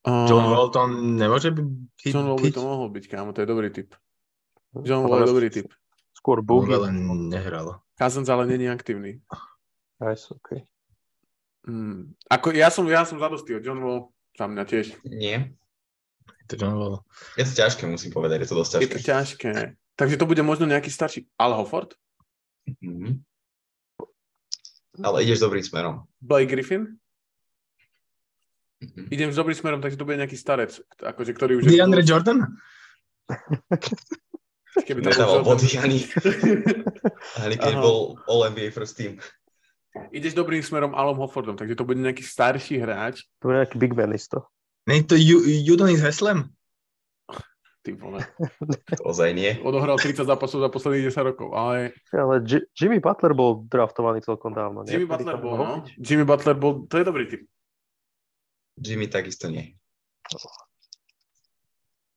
Speaker 1: uh,
Speaker 3: John Walton nemôže byť?
Speaker 1: John Wall by to mohol byť, kámo, to je dobrý typ. John
Speaker 4: Podľa
Speaker 1: Wall je dobrý typ.
Speaker 4: Skôr Boogie.
Speaker 3: veľa nehral.
Speaker 1: Cousins ale není aktívny.
Speaker 4: Nice, okay.
Speaker 1: Mm. Ako, ja som, ja som zadostil, John Wall za mňa tiež.
Speaker 2: Nie.
Speaker 3: To John Wall.
Speaker 2: Je to ťažké, musím povedať, je to dosť
Speaker 1: Je
Speaker 2: ťažké.
Speaker 1: to ťažké. Takže to bude možno nejaký starší. Al Hofford?
Speaker 2: Mhm. Ale ideš dobrým smerom.
Speaker 1: Blake Griffin? Idem s dobrým smerom, takže to bude nejaký starec, akože, ktorý už je...
Speaker 3: DeAndre Jordan?
Speaker 1: Keby to bol
Speaker 2: Nedával
Speaker 1: Jordan.
Speaker 2: body ani, ani keď
Speaker 1: Aha.
Speaker 2: bol All-NBA First Team.
Speaker 1: Ideš dobrým smerom Alom Hoffordom, takže to bude nejaký starší hráč.
Speaker 4: To je nejaký big man isto.
Speaker 3: Nie je to Ju- Judonis Heslem?
Speaker 1: Ty vole.
Speaker 2: Ozaj nie.
Speaker 1: Odohral 30 zápasov za posledných 10 rokov, ale
Speaker 4: Ale J- Jimmy Butler bol draftovaný celkom dávno. nie?
Speaker 1: Jimmy Butler bol, no. Jimmy Butler bol, to je dobrý typ.
Speaker 2: Jimmy takisto nie.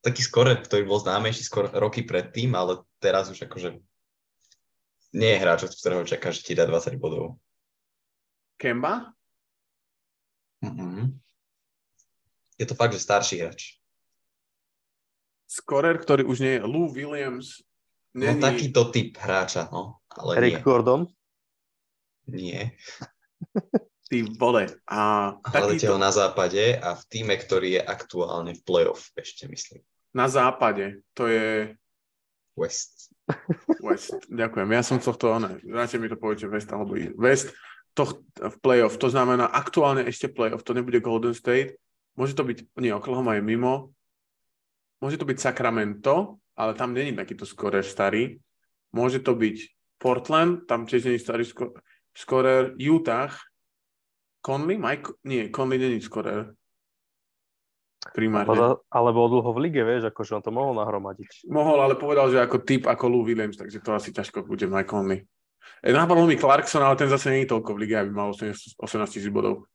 Speaker 2: Taký skore, ktorý bol známejší skôr roky predtým, ale teraz už akože nie je hráč, od ktorého čaká, že ti dá 20 bodov.
Speaker 1: Kemba?
Speaker 2: Mhm. Je to fakt, že starší hráč.
Speaker 1: Skorer, ktorý už nie je Lou Williams.
Speaker 2: No
Speaker 1: Není...
Speaker 2: takýto typ hráča, no. Ale
Speaker 4: Eric Gordon.
Speaker 2: nie.
Speaker 1: Ty vole. A
Speaker 2: Hľadáte ho na západe a v týme, ktorý je aktuálne v playoff, ešte myslím.
Speaker 1: na západe, to je
Speaker 2: West.
Speaker 1: West. Ďakujem. Ja som tohto, ne, radšej mi to povedete West alebo. West to, v playoff, to znamená aktuálne ešte playoff, to nebude Golden State. Môže to byť, nie, Oklahoma je mimo. Môže to byť Sacramento, ale tam není takýto skorer starý. Môže to byť Portland, tam tiež není starý sko- skorer. Utah, Conley, Mike, nie, Conley není skorer. Primárne.
Speaker 4: Ale, ale bol dlho v lige, vieš, akože on to mohol nahromadiť.
Speaker 1: Mohol, ale povedal, že ako typ ako Lou Williams, takže to asi ťažko bude Mike Conley. E, napadol mi Clarkson, ale ten zase nie je toľko v lige, aby mal 18 tisíc bodov.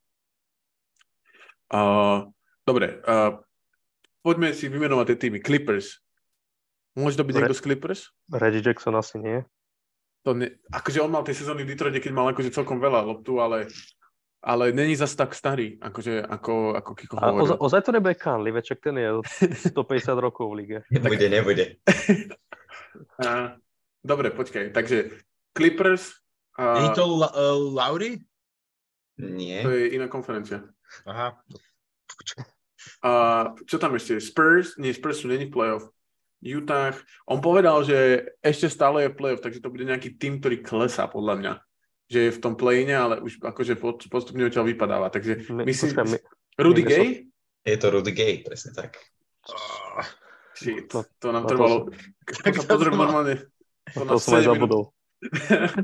Speaker 1: Uh, dobre, uh, poďme si vymenovať tie týmy. Clippers. Môže to byť
Speaker 4: Dobre.
Speaker 1: niekto z Clippers?
Speaker 4: Reggie Jackson asi nie.
Speaker 1: To ne, akože on mal tie sezóny v Detroite, keď mal akože celkom veľa loptu, ale, ale není zase tak starý, akože, ako, ako Kiko
Speaker 4: A
Speaker 1: hovoril.
Speaker 4: oza, ozaj to nebude Conley, veď čak ten je od 150 rokov v lige.
Speaker 2: Nebude, nebude.
Speaker 1: A, dobre, počkaj. Takže Clippers, a,
Speaker 3: to La- uh, Lauri?
Speaker 2: Nie.
Speaker 1: to je iná konferencia.
Speaker 3: Aha.
Speaker 1: A čo tam ešte? Spurs? Nie, Spurs sú není v playoff. Utah. On povedal, že ešte stále je playoff, takže to bude nejaký tým, ktorý klesá podľa mňa. Že je v tom play ale už akože postupne odtiaľ vypadáva. Takže
Speaker 4: My,
Speaker 1: myslím,
Speaker 4: počkaj, my,
Speaker 1: Rudy
Speaker 4: Minnesota-
Speaker 1: Gay?
Speaker 2: Je to Rudy Gay, presne tak.
Speaker 3: Ah,
Speaker 1: Shit,
Speaker 4: To-
Speaker 1: to nám
Speaker 4: to
Speaker 1: trvalo. To pozriem normálne. To,
Speaker 4: to som aj
Speaker 1: 7 minút.
Speaker 4: zabudol.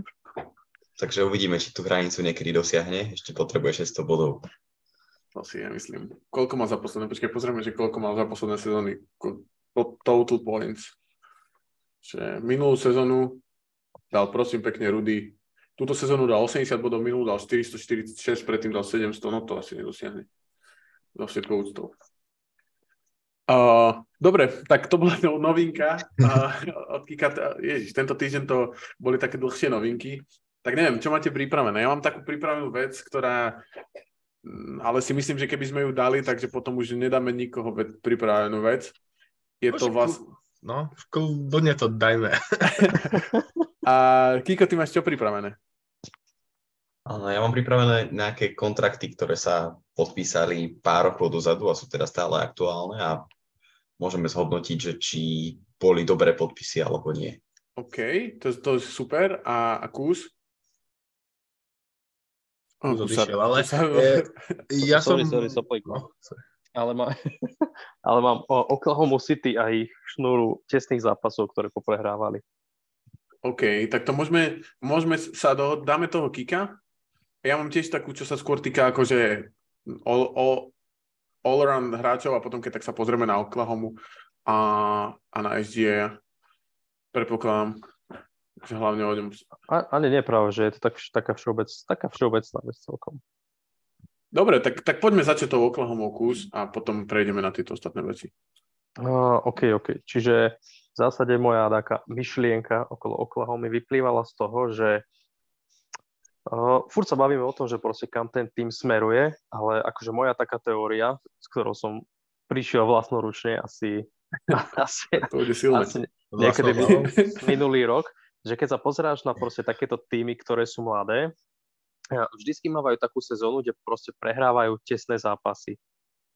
Speaker 2: Takže uvidíme, či tú hranicu niekedy dosiahne. Ešte potrebuje 600 bodov.
Speaker 1: To si ja myslím. Koľko mal za posledné? Počkaj, pozrieme, že koľko mal za posledné sezóny. Total points. Že minulú sezónu dal prosím pekne Rudy. Túto sezónu dal 80 bodov, minulú dal 446, predtým dal 700, no to asi nedosiahne. Za všetkou úctou. Uh, dobre, tak to bola no- novinka uh, od Kika. Ježiš, tento týždeň to boli také dlhšie novinky. Tak neviem, čo máte pripravené? Ja mám takú pripravenú vec, ktorá mm, ale si myslím, že keby sme ju dali, takže potom už nedáme nikoho ve- pripravenú vec. Je to vlastne...
Speaker 3: No, kľudne to dajme.
Speaker 1: A Kiko, ty máš čo pripravené?
Speaker 2: Ja mám pripravené nejaké kontrakty, ktoré sa podpísali pár rokov dozadu a sú teraz stále aktuálne a môžeme zhodnotiť, že či boli dobré podpisy alebo nie.
Speaker 1: OK, to, to je super. A, a Kús?
Speaker 3: Kús odišiel, ale e, ja
Speaker 4: sorry,
Speaker 3: som...
Speaker 4: Sorry, sorry,
Speaker 3: No, sorry.
Speaker 4: ale, má, ale mám Oklahoma City a ich šnúru tesných zápasov, ktoré poprehrávali.
Speaker 1: OK, tak to môžeme, môžeme sa do, dáme toho kika. Ja mám tiež takú, čo sa skôr týka akože all, all, all-around hráčov a potom keď tak sa pozrieme na Oklahoma a, a na SGA, predpokladám, že hlavne o ňom.
Speaker 4: A, ani nie práve, že je to tak, taká, všeobec, taká všeobecná vec celkom.
Speaker 1: Dobre, tak, tak poďme začať tou Oklahoma kus a potom prejdeme na tieto ostatné veci.
Speaker 4: Uh, OK, OK. Čiže v zásade moja taká myšlienka okolo Oklahoma vyplývala z toho, že uh, furt sa bavíme o tom, že proste kam ten tým smeruje, ale akože moja taká teória, s ktorou som prišiel vlastnoručne asi, asi,
Speaker 1: To bude silné.
Speaker 4: asi niekedy
Speaker 3: Vlastnou
Speaker 4: minulý rok, že keď sa pozeráš na proste takéto týmy, ktoré sú mladé, vždycky mávajú takú sezónu, kde proste prehrávajú tesné zápasy.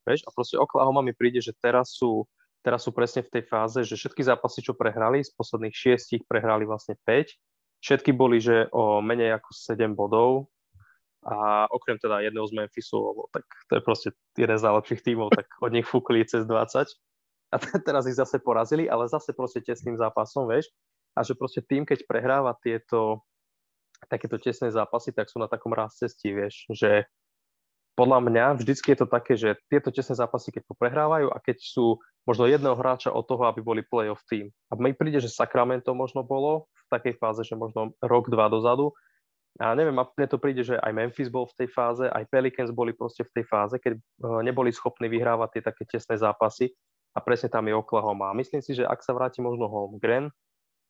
Speaker 4: Vieš? A proste Oklahoma mi príde, že teraz sú, teraz sú presne v tej fáze, že všetky zápasy, čo prehrali, z posledných šiestich prehrali vlastne 5. Všetky boli, že o menej ako 7 bodov a okrem teda jedného z Memphisu, lebo tak to je proste jeden z najlepších tímov, tak od nich fúkli cez 20 a te- teraz ich zase porazili, ale zase proste tesným zápasom, vieš. A že proste tým, keď prehráva tieto takéto tesné zápasy, tak sú na takom raz cestí, vieš, že podľa mňa vždycky je to také, že tieto tesné zápasy, keď poprehrávajú a keď sú možno jedného hráča od toho, aby boli playoff tým. A mi príde, že Sacramento možno bolo v takej fáze, že možno rok, dva dozadu. A neviem, a mne to príde, že aj Memphis bol v tej fáze, aj Pelicans boli proste v tej fáze, keď eh, neboli schopní vyhrávať tie také tesné zápasy a presne tam je Oklahoma. A myslím si, že ak sa vráti možno Holmgren,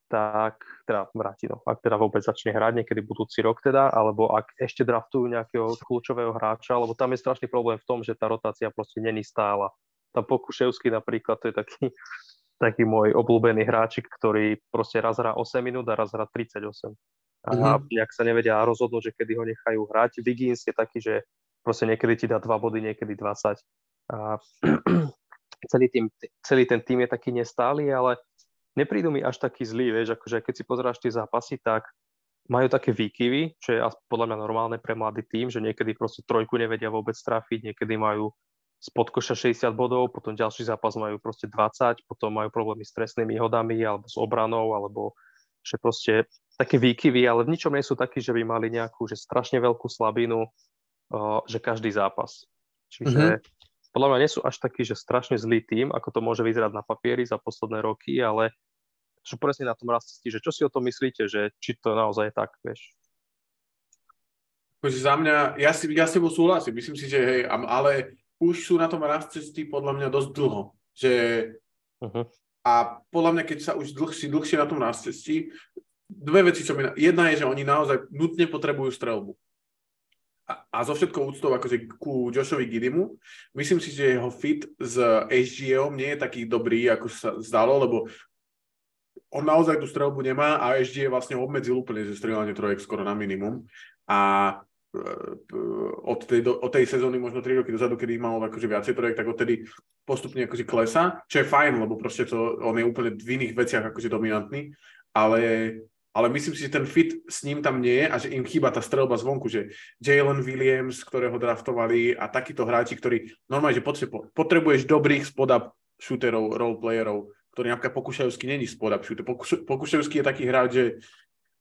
Speaker 4: tak teda vráti, no, ak teda vôbec začne hrať niekedy budúci rok teda, alebo ak ešte draftujú nejakého kľúčového hráča, lebo tam je strašný problém v tom, že tá rotácia proste není stála. Tam Pokuševský napríklad, to je taký, taký môj obľúbený hráčik, ktorý proste raz hrá 8 minút a raz hrá 38. A
Speaker 1: Mhm.
Speaker 4: nejak sa nevedia rozhodnúť, že kedy ho nechajú hrať. Wiggins je taký, že proste niekedy ti dá 2 body, niekedy 20. A celý, tým, celý ten tým je taký nestály, ale neprídu mi až taký zlý, vieš, akože keď si pozeráš tie zápasy, tak majú také výkyvy, čo je podľa mňa normálne pre mladý tým, že niekedy proste trojku nevedia vôbec trafiť, niekedy majú spod koša 60 bodov, potom ďalší zápas majú proste 20, potom majú problémy s trestnými hodami alebo s obranou, alebo že proste také výkyvy, ale v ničom nie sú takí, že by mali nejakú že strašne veľkú slabinu, uh, že každý zápas. Čiže mm-hmm. podľa mňa nie sú až taký, že strašne zlý tým, ako to môže vyzerať na papieri za posledné roky, ale sú presne na tom rastesti, že čo si o tom myslíte, že či to naozaj je tak, vieš?
Speaker 1: Akože za mňa, ja, si, ja s tebou súhlasím, myslím si, že hej, ale už sú na tom rast cesty podľa mňa dosť dlho. Že,
Speaker 4: Uh-huh.
Speaker 1: a podľa mňa, keď sa už dlhšie, dlhšie na tom rast cestí, dve veci, čo mi... na- Jedna je, že oni naozaj nutne potrebujú strelbu. A, a zo všetkou úctou akože ku Joshovi Gidimu, myslím si, že jeho fit s SGA nie je taký dobrý, ako sa zdalo, lebo on naozaj tú strelbu nemá a SGA vlastne obmedzil úplne že strelanie trojek skoro na minimum. A e, od tej, do, od tej sezóny možno 3 roky dozadu, kedy mal akože viacej trojek, tak odtedy postupne akože klesa, čo je fajn, lebo proste to, on je úplne v iných veciach akože dominantný, ale, ale myslím si, že ten fit s ním tam nie je a že im chýba tá strelba zvonku, že Jalen Williams, ktorého draftovali a takíto hráči, ktorí normálne, že potrebuješ, dobrých spod-up shooterov, roleplayerov, ktorý napríklad Pokuševský není spod-up shooter. Pokuš- Pokuševský je taký hráč, že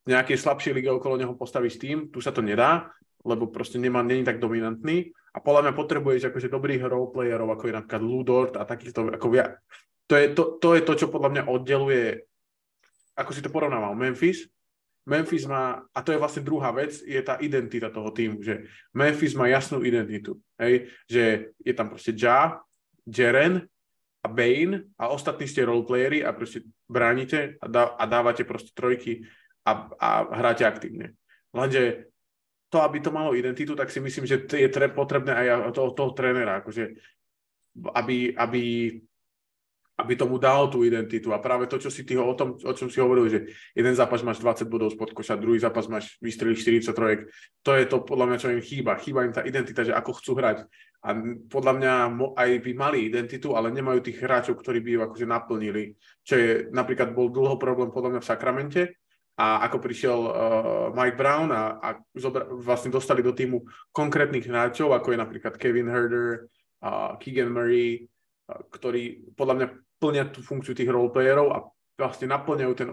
Speaker 1: v slabšej lige okolo neho postavíš tým, tu sa to nedá, lebo proste nemá, není tak dominantný a podľa mňa potrebuješ akože dobrých roleplayerov, ako je napríklad Ludort a takýchto, ako via, to je to, to je to, čo podľa mňa oddeluje, ako si to porovnával, Memphis. Memphis má, a to je vlastne druhá vec, je tá identita toho týmu, že Memphis má jasnú identitu, hej, že je tam proste Ja, Jaren a Bane a ostatní ste roleplayery a proste bránite a, dá, a dávate proste trojky a, a hráte aktívne. Lenže to, aby to malo identitu, tak si myslím, že je potrebné aj toho, toho trénera, akože, aby, aby aby tomu dal tú identitu. A práve to, čo si ty o tom, o čom si hovoril, že jeden zápas máš 20 bodov spod koša, druhý zápas máš vystreliť 43, to je to podľa mňa, čo im chýba. Chýba im tá identita, že ako chcú hrať. A podľa mňa aj by mali identitu, ale nemajú tých hráčov, ktorí by ju akože naplnili. Čo je napríklad bol dlho problém podľa mňa v Sakramente, a ako prišiel uh, Mike Brown a, a zobra- vlastne dostali do týmu konkrétnych hráčov, ako je napríklad Kevin Herder, uh, Keegan Murray, uh, ktorí podľa mňa plnia tú funkciu tých roleplayerov a vlastne naplňajú ten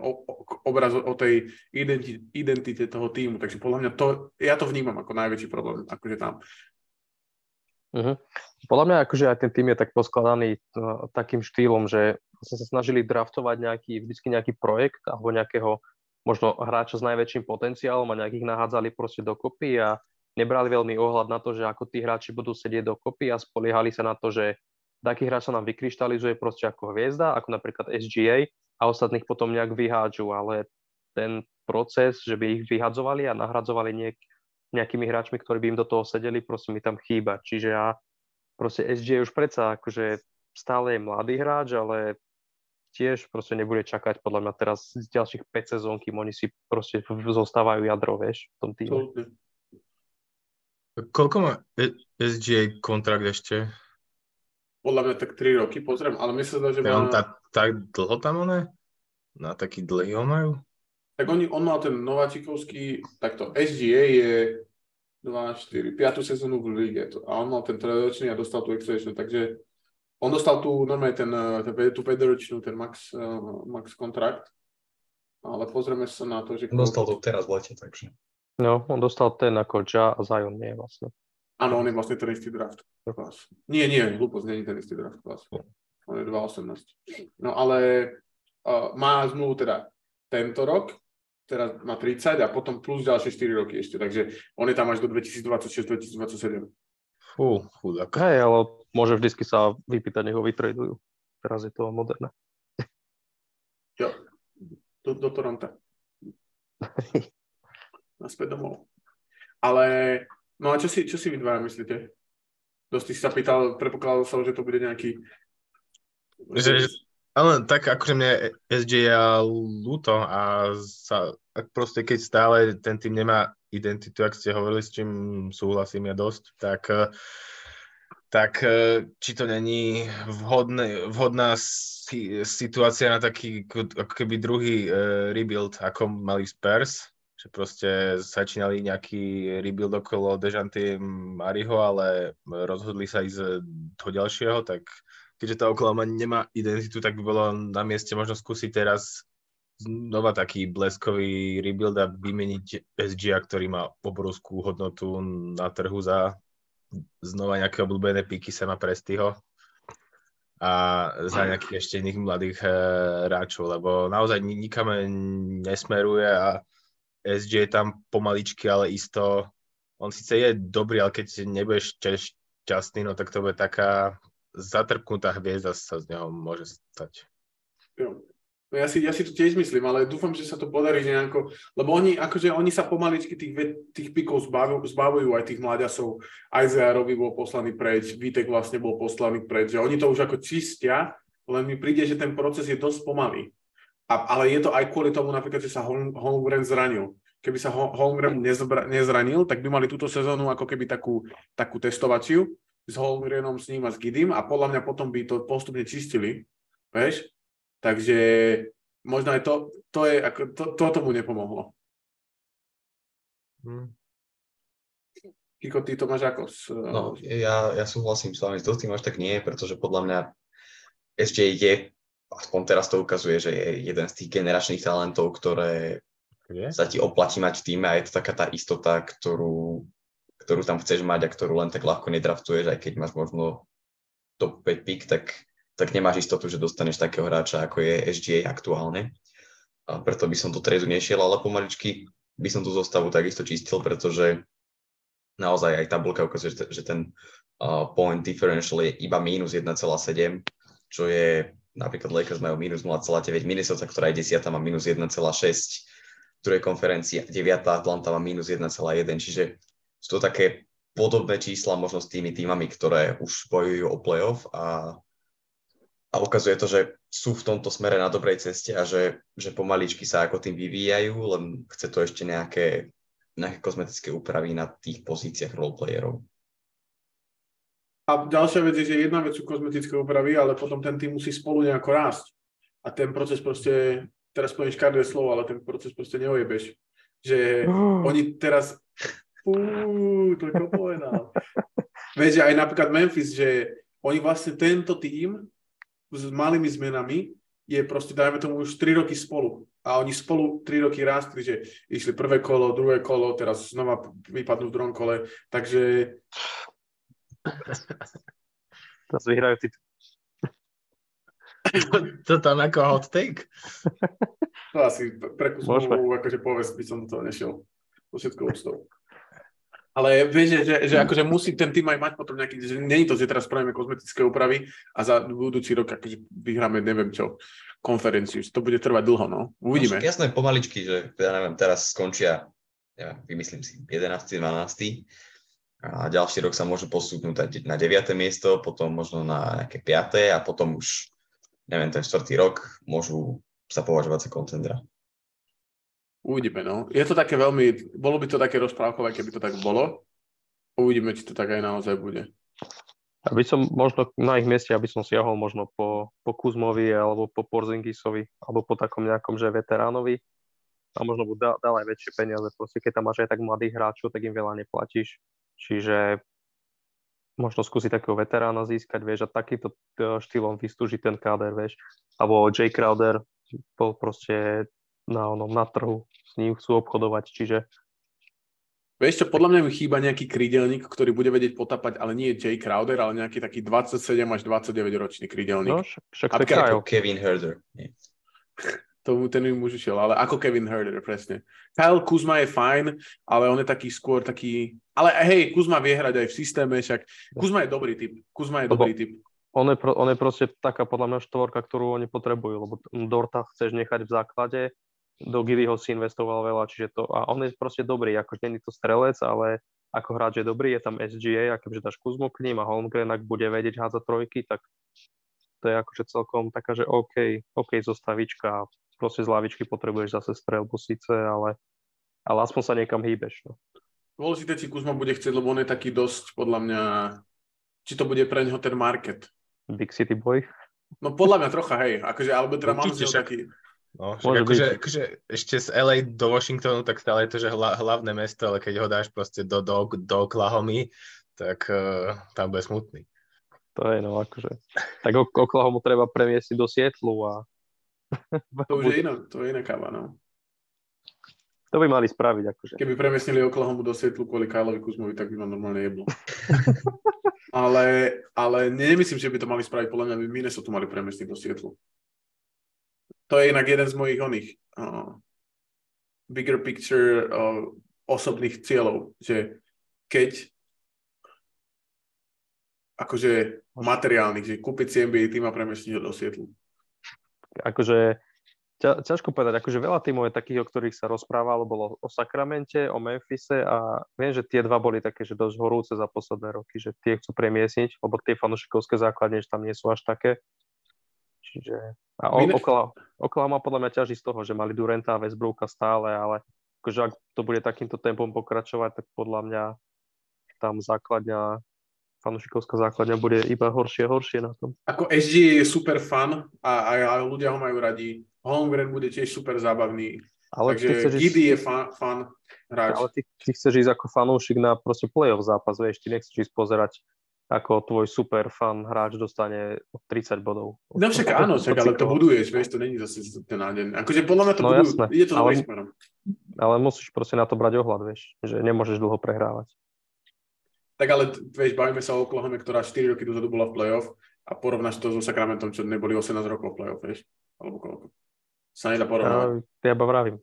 Speaker 1: obraz o tej identite, identite toho týmu. Takže podľa mňa to, ja to vnímam ako najväčší problém, akože tam.
Speaker 4: Uh-huh. Podľa mňa akože aj ten tým je tak poskladaný uh, takým štýlom, že sa snažili draftovať nejaký, vždycky nejaký projekt alebo nejakého možno hráča s najväčším potenciálom a nejakých nahádzali proste dokopy a nebrali veľmi ohľad na to, že ako tí hráči budú sedieť dokopy a spoliehali sa na to, že taký hráč sa nám vykryštalizuje proste ako hviezda, ako napríklad SGA a ostatných potom nejak vyhádžu, ale ten proces, že by ich vyhadzovali a nahradzovali niek- nejakými hráčmi, ktorí by im do toho sedeli, proste mi tam chýba. Čiže ja proste SGA už predsa akože stále je mladý hráč, ale tiež proste nebude čakať podľa mňa teraz z ďalších 5 sezón, kým oni si proste zostávajú jadro, vieš, v tom týme.
Speaker 3: Koľko má SGA kontrakt ešte?
Speaker 1: Podľa mňa tak 3 roky, pozriem, ale myslím, že
Speaker 3: má... On tak, tak dlho tam on Na taký dlhý ho majú?
Speaker 1: Tak oni, on mal ten Nováčikovský, takto SGA je 2, 4, 5. sezónu v lige a on mal ten trojročný a dostal tú extradičnú, takže on dostal tú, normálne ten, ten, tú 5 ten max, uh, max kontrakt, ale pozrieme sa na to, že...
Speaker 2: Dostal to teraz v lete, takže...
Speaker 4: No, on dostal ten ako Ja a Zion nie vlastne.
Speaker 1: Áno, on je vlastne ten istý draft class. Nie, nie, hlúposť, nie je ten istý draft class. On je 2.18. No ale uh, má zmluvu teda tento rok, teraz má 30 a potom plus ďalšie 4 roky ešte, takže on je tam až do 2026-2027.
Speaker 3: Fú, chudák.
Speaker 4: Hej, ale môže vždycky sa vypýtať, nech ho vytradujú. Teraz je to moderné.
Speaker 1: Jo, do, do Toronto. Naspäť domov. Ale No a čo si, čo si vy dvaja myslíte? Dosť sa pýtal, predpokladal sa, že to bude nejaký...
Speaker 3: Že, ale tak akože mne SJ je ľúto a sa, ak proste keď stále ten tým nemá identitu, ak ste hovorili, s čím súhlasím ja dosť, tak tak či to není vhodné, vhodná situácia na taký ako keby druhý uh, rebuild, ako mali Spurs, že proste začínali nejaký rebuild okolo Dejanty Mariho, ale rozhodli sa ísť do ďalšieho, tak keďže tá Oklahoma nemá identitu, tak by bolo na mieste možno skúsiť teraz znova taký bleskový rebuild a vymeniť SGA, ktorý má obrovskú hodnotu na trhu za znova nejaké obľúbené píky sa má Prestyho a za nejakých ešte iných mladých eh, hráčov, lebo naozaj nikam nesmeruje a SG je tam pomaličky, ale isto, on síce je dobrý, ale keď nebudeš šťastný, no tak to bude taká zatrpnutá hviezda sa z neho môže stať.
Speaker 1: Jo. No ja si, ja si to tiež myslím, ale dúfam, že sa to podarí nejako, lebo oni, akože oni sa pomaličky tých, tých pikov zbavujú, zbavujú aj tých mláďasov. Roby bol poslaný preč, Vitek vlastne bol poslaný preč, že oni to už ako čistia, len mi príde, že ten proces je dosť pomalý. A, ale je to aj kvôli tomu napríklad, že sa Holmgren zranil. Keby sa Holmgren nezranil, tak by mali túto sezónu ako keby takú, takú testovaciu s Holmgrenom, s ním a s Gidim a podľa mňa potom by to postupne čistili. Vieš? Takže možno aj to, to, je, ako, to, to tomu nepomohlo. Hmm. Kiko, ty to máš ako? S,
Speaker 2: no, ja, ja súhlasím s vami, s tým až tak nie, pretože podľa mňa ešte je aspoň teraz to ukazuje, že je jeden z tých generačných talentov, ktoré je? sa ti oplatí mať v týme a je to taká tá istota, ktorú, ktorú tam chceš mať a ktorú len tak ľahko nedraftuješ, aj keď máš možno top 5 pick, tak, tak nemáš istotu, že dostaneš takého hráča, ako je SGA aktuálne. A preto by som to tradu nešiel, ale pomaličky by som tú zostavu takisto čistil, pretože naozaj aj tabulka ukazuje, že ten point differential je iba minus 1,7 čo je napríklad Lakers majú minus 0,9, Minnesota, ktorá je 10, má minus 1,6, v druhej konferencii 9. Atlanta má minus 1,1, čiže sú to také podobné čísla možno s tými týmami, ktoré už bojujú o playoff a, a ukazuje to, že sú v tomto smere na dobrej ceste a že, že pomaličky sa ako tým vyvíjajú, len chce to ešte nejaké, nejaké kozmetické úpravy na tých pozíciách roleplayerov.
Speaker 1: A ďalšia vec je, že jedna vec sú kozmetické úpravy, ale potom ten tým musí spolu nejako rásť. A ten proces proste, teraz poviem škardé slovo, ale ten proces proste neojebeš. Že oh. oni teraz, fú, to je povedal. Vieš, aj napríklad Memphis, že oni vlastne tento tým s malými zmenami je proste, dajme tomu, už 3 roky spolu. A oni spolu 3 roky rástli, že išli prvé kolo, druhé kolo, teraz znova vypadnú v druhom kole. Takže
Speaker 4: Teraz vyhrajú titul.
Speaker 3: to, to tam ako hot take?
Speaker 1: To asi pre kusmovú akože povesť by som do toho nešiel. So všetkou ústou. Ale vieš, že, že, že akože musí ten tým aj mať potom nejaký, že je to, že teraz spravíme kozmetické úpravy a za budúci rok akože vyhráme neviem čo, konferenciu. To bude trvať dlho, no. Uvidíme.
Speaker 2: No, jasné, pomaličky, že ja neviem, teraz skončia, ja vymyslím si, 11. 12 a ďalší rok sa môžu posúdnuť na 9. miesto, potom možno na nejaké 5. a potom už, neviem, ten 4. rok môžu sa považovať za kontendra.
Speaker 1: Uvidíme, no. Je to také veľmi, bolo by to také rozprávkové, keby to tak bolo. Uvidíme, či to tak aj naozaj bude.
Speaker 4: Aby som možno na ich mieste, aby som siahol možno po, po Kuzmovi alebo po Porzingisovi alebo po takom nejakom, že veteránovi a možno dal, dal aj väčšie peniaze. Proste keď tam máš aj tak mladých hráčov, tak im veľa neplatíš. Čiže možno skúsiť takého veterána získať, vieš, a takýmto e, štýlom vystúžiť ten káder, vieš. Alebo Jay Crowder bol proste na, onom, na trhu, s ním chcú obchodovať, čiže
Speaker 1: Vieš čo, podľa mňa mi chýba nejaký krídelník, ktorý bude vedieť potapať, ale nie Jay Crowder, ale nejaký taký 27 až 29 ročný krídelník.
Speaker 4: No, však, však
Speaker 2: Kevin Herder. Nie
Speaker 1: to, ten im už išiel, ale ako Kevin Herder, presne. Kyle Kuzma je fajn, ale on je taký skôr taký... Ale hej, Kuzma vie hrať aj v systéme, však Kuzma je dobrý typ. Kuzma je Lebo dobrý typ.
Speaker 4: On je, pro, on je proste taká podľa mňa štvorka, ktorú oni potrebujú, lebo Dorta chceš nechať v základe, do Gillyho si investoval veľa, čiže to, a on je proste dobrý, ako nie je to strelec, ale ako hráč je dobrý, je tam SGA, a keďže dáš Kuzmu k ním a Holmgren, ak bude vedieť hádzať trojky, tak to je akože celkom taká, že OK, OK zostavička proste z lavičky potrebuješ zase strelbu síce, ale, ale aspoň sa niekam hýbeš. No.
Speaker 1: Dôležité, či Kuzma bude chcieť, lebo on je taký dosť, podľa mňa, či to bude pre neho ten market.
Speaker 4: Big City Boy?
Speaker 1: No podľa mňa trocha, hej. Akože, alebo teda mám taký...
Speaker 3: No, však akože, akože, ešte z LA do Washingtonu, tak stále je to, že hla, hlavné mesto, ale keď ho dáš proste do, do, do Oklahomy, tak uh, tam bude smutný.
Speaker 4: To je no, akože. Tak Oklahomu treba premiesť do Sietlu a
Speaker 1: to už je iná, to je iná káva, no.
Speaker 4: To by mali spraviť, akože.
Speaker 1: Keby premiesnili Oklahomu do Sietlu kvôli Kyleovi Kuzmovi, tak by ma normálne jeblo. ale, ale nemyslím, že by to mali spraviť, podľa mňa by Minnesota mali premiesniť do Sietlu. To je inak jeden z mojich oných uh, bigger picture uh, osobných cieľov, že keď akože materiálnych, že kúpiť si NBA tým a premiesniť ho do Sietlu
Speaker 4: akože ťa, ťažko povedať, akože veľa tímov je takých, o ktorých sa rozprávalo, bolo o Sakramente, o Memphise a viem, že tie dva boli také, že dosť horúce za posledné roky, že tie chcú premiesniť, lebo tie fanušikovské základne, že tam nie sú až také. Čiže a okolo, okolo má podľa mňa ťaží z toho, že mali Durenta a Westbrooka stále, ale akože ak to bude takýmto tempom pokračovať, tak podľa mňa tam základňa fanúšikovská základňa bude iba horšie a horšie na tom.
Speaker 1: Ako SG je super fan a, a, a ľudia ho majú radi. Holmgren bude tiež super zábavný. Ale Takže Giddy ísť... je fan, fan hráč.
Speaker 4: Ale ty, ty chceš ísť ako fanúšik na proste playoff zápas, vieš, ty nechceš ísť pozerať ako tvoj super fan hráč dostane 30 bodov.
Speaker 1: No však áno, však, ale to buduješ, vieš, to není zase ten nádej. Akože podľa mňa to
Speaker 4: no,
Speaker 1: budujú,
Speaker 4: jasné.
Speaker 1: ide to
Speaker 4: ale,
Speaker 1: smerom.
Speaker 4: Ale musíš proste na to brať ohľad, vieš, že nemôžeš dlho prehrávať.
Speaker 1: Tak ale, vieš, bavíme sa o Oklahoma, ktorá 4 roky dozadu bola v playoff a porovnáš to so Sacramentom, čo neboli 18 rokov v playoff, vieš? Alebo koľko? Sa nedá porovnať.
Speaker 4: Ja, ja vravím.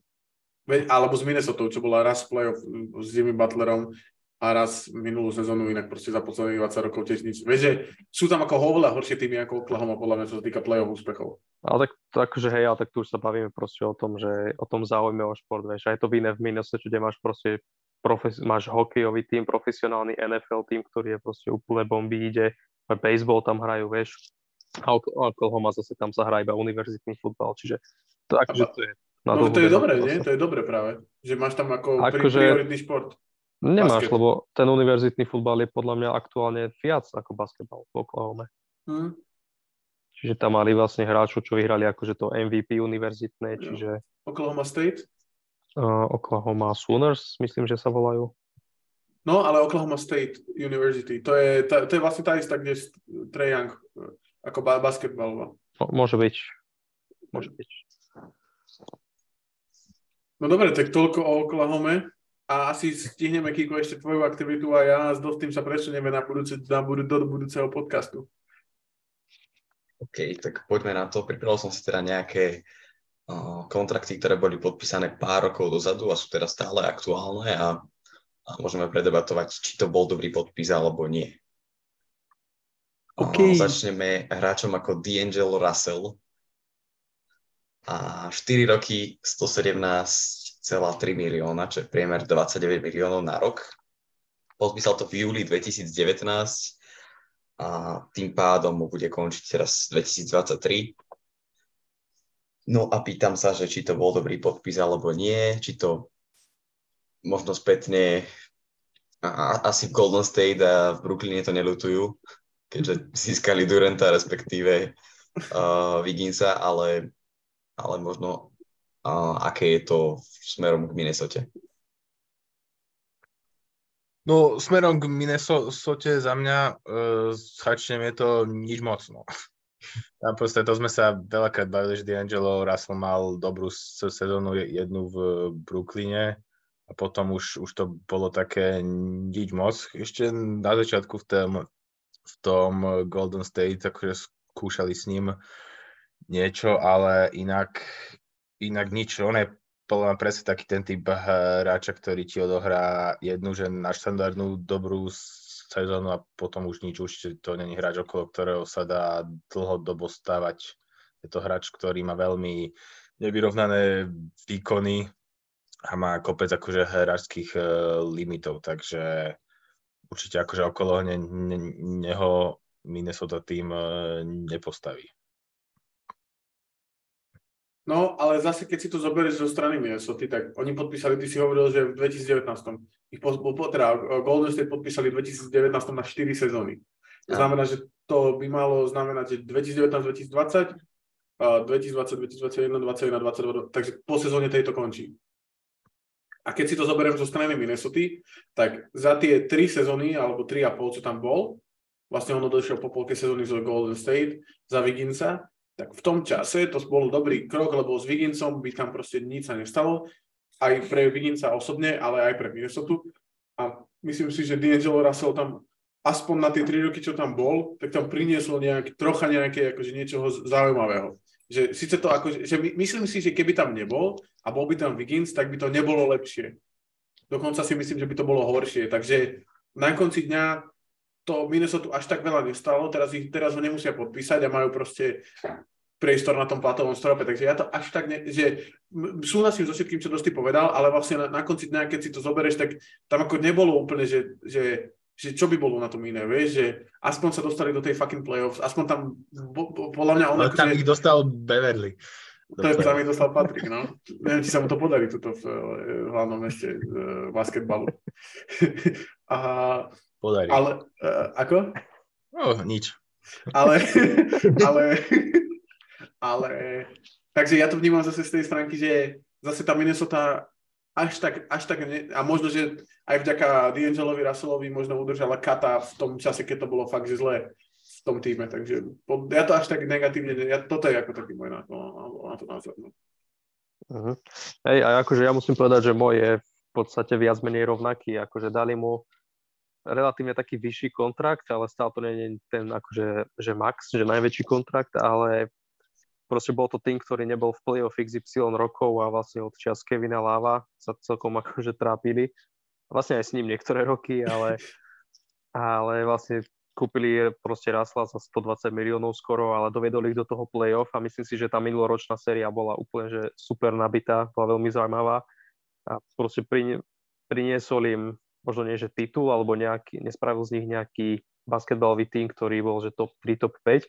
Speaker 1: Alebo s Minnesota, čo bola raz v playoff s Jimmy Butlerom a raz minulú sezónu, inak proste za posledných 20 rokov tiež nič. Vieš, že sú tam ako oveľa horšie týmy ako Oklahoma, podľa mňa, čo sa týka play-off úspechov.
Speaker 4: Ale tak, tak že hej, ale tak tu už sa bavíme proste o tom, že o tom záujme o šport, vieš, aj to iné v Minnesota, kde máš proste profes, máš hokejový tým, profesionálny NFL tým, ktorý je proste úplne bomby, ide, baseball tam hrajú, vieš, a Oklahoma zase tam sa hrá iba univerzitný futbal, čiže to, akože to je
Speaker 1: na no, to je dobré, nie? To je dobré práve, že máš tam ako, ako prioritný šport.
Speaker 4: Nemáš, basket. lebo ten univerzitný futbal je podľa mňa aktuálne viac ako basketbal v Oklahoma. Hmm. Čiže tam mali vlastne hráčov, čo vyhrali akože to MVP univerzitné, čiže...
Speaker 1: Oklahoma State?
Speaker 4: Uh, Oklahoma Sooners, myslím, že sa volajú.
Speaker 1: No, ale Oklahoma State University, to je, to, to je vlastne tá istá, kde Trae Young, ako ba- basketbalová.
Speaker 4: No, môže byť. Môže byť.
Speaker 1: No dobre, tak toľko o Oklahome a asi stihneme Kiko ešte tvoju aktivitu a ja s tým sa presunieme na, budúce, na budú, do budúceho podcastu.
Speaker 2: OK, tak poďme na to. Pripravil som si teda nejaké uh, kontrakty, ktoré boli podpísané pár rokov dozadu a sú teraz stále aktuálne a, a môžeme predebatovať, či to bol dobrý podpis alebo nie. Okay. Začneme hráčom ako D'Angelo Russell, a 4 roky 117,3 milióna, čo je priemer 29 miliónov na rok. Podpísal to v júli 2019 a tým pádom mu bude končiť teraz 2023. No a pýtam sa, že či to bol dobrý podpis alebo nie, či to možno spätne a, asi v Golden State a v Brooklyne to nelutujú, keďže získali Duranta, respektíve uh, Viginsa, ale ale možno a, aké je to smerom k Minnesota?
Speaker 3: No, smerom k Minnesota za mňa uh, začnem je to nič moc, no. Tam proste to sme sa veľakrát bavili, že D'Angelo Russell mal dobrú sezónu jednu v Brooklyne a potom už, už to bolo také nič moc. Ešte na začiatku v tom, v tom Golden State akože skúšali s ním niečo, ale inak, inak nič. On je podľa mňa presne taký ten typ hráča, ktorý ti odohrá jednu, že na štandardnú dobrú sezónu a potom už nič, už to není hráč, okolo ktorého sa dá dlhodobo stávať. Je to hráč, ktorý má veľmi nevyrovnané výkony a má kopec akože hráčských uh, limitov, takže určite akože okolo ne, ne, neho Minnesota tým uh, nepostaví.
Speaker 1: No, ale zase, keď si to zoberieš zo strany Minnesota, tak oni podpísali, ty si hovoril, že v 2019, ich po, teda Golden State podpísali v 2019 na 4 sezóny. To znamená, že to by malo znamenať, že 2019-2020, 2020, 2021, 2021, 2022, takže po sezóne tejto končí. A keď si to zoberiem zo strany Minnesota, tak za tie 3 sezóny, alebo 3,5, čo tam bol, vlastne on odošiel po polke sezóny z Golden State za Viginsa, tak v tom čase to bol dobrý krok, lebo s Vigincom by tam proste nič sa nestalo, aj pre Viginca osobne, ale aj pre Minnesota. A myslím si, že D'Angelo Russell tam aspoň na tie tri roky, čo tam bol, tak tam prinieslo nejak, trocha nejaké akože niečoho zaujímavého. Že síce to ako, že my, myslím si, že keby tam nebol a bol by tam Vigins, tak by to nebolo lepšie. Dokonca si myslím, že by to bolo horšie. Takže na konci dňa to Minnesota až tak veľa nestalo, teraz, ich, teraz ho nemusia podpísať a majú proste priestor na tom platovom strope, takže ja to až tak, ne, že súhlasím so všetkým, čo Dosty povedal, ale vlastne na, na konci dňa, keď si to zoberieš, tak tam ako nebolo úplne, že, že, že čo by bolo na tom iné, vieš, že aspoň sa dostali do tej fucking playoffs, aspoň tam, bo, bo, podľa mňa on...
Speaker 3: Ale tam ich dostal Beverly.
Speaker 1: To je, tam ich dostal Patrik, no. Neviem, či sa mu to podarí tuto v, v hlavnom meste uh, basketbalu.
Speaker 3: A, podarí.
Speaker 1: Ale, uh, ako?
Speaker 3: Oh, nič.
Speaker 1: Ale, ale, ale takže ja to vnímam zase z tej stránky, že zase tá Minnesota až tak, až tak ne, a možno, že aj vďaka D'Angelovi Russellovi možno udržala Kata v tom čase, keď to bolo fakt, že zlé v tom týme, takže ja to až tak negatívne, ja, toto je ako taký môj na to, na to názor. No.
Speaker 4: Uh-huh. Hej, a akože ja musím povedať, že môj je v podstate viac menej rovnaký, akože dali mu relatívne taký vyšší kontrakt, ale stále to nie je ten akože, že max, že najväčší kontrakt, ale proste bol to tým, ktorý nebol v play-off XY rokov a vlastne od čas Kevina Lava sa celkom akože trápili. Vlastne aj s ním niektoré roky, ale, ale vlastne kúpili proste Rasla za 120 miliónov skoro, ale dovedol ich do toho playoff a myslím si, že tá minuloročná séria bola úplne že super nabitá, bola veľmi zaujímavá a proste priniesol im možno nie, že titul, alebo nejaký, nespravil z nich nejaký basketbalový tým, ktorý bol, že top 3, top 5,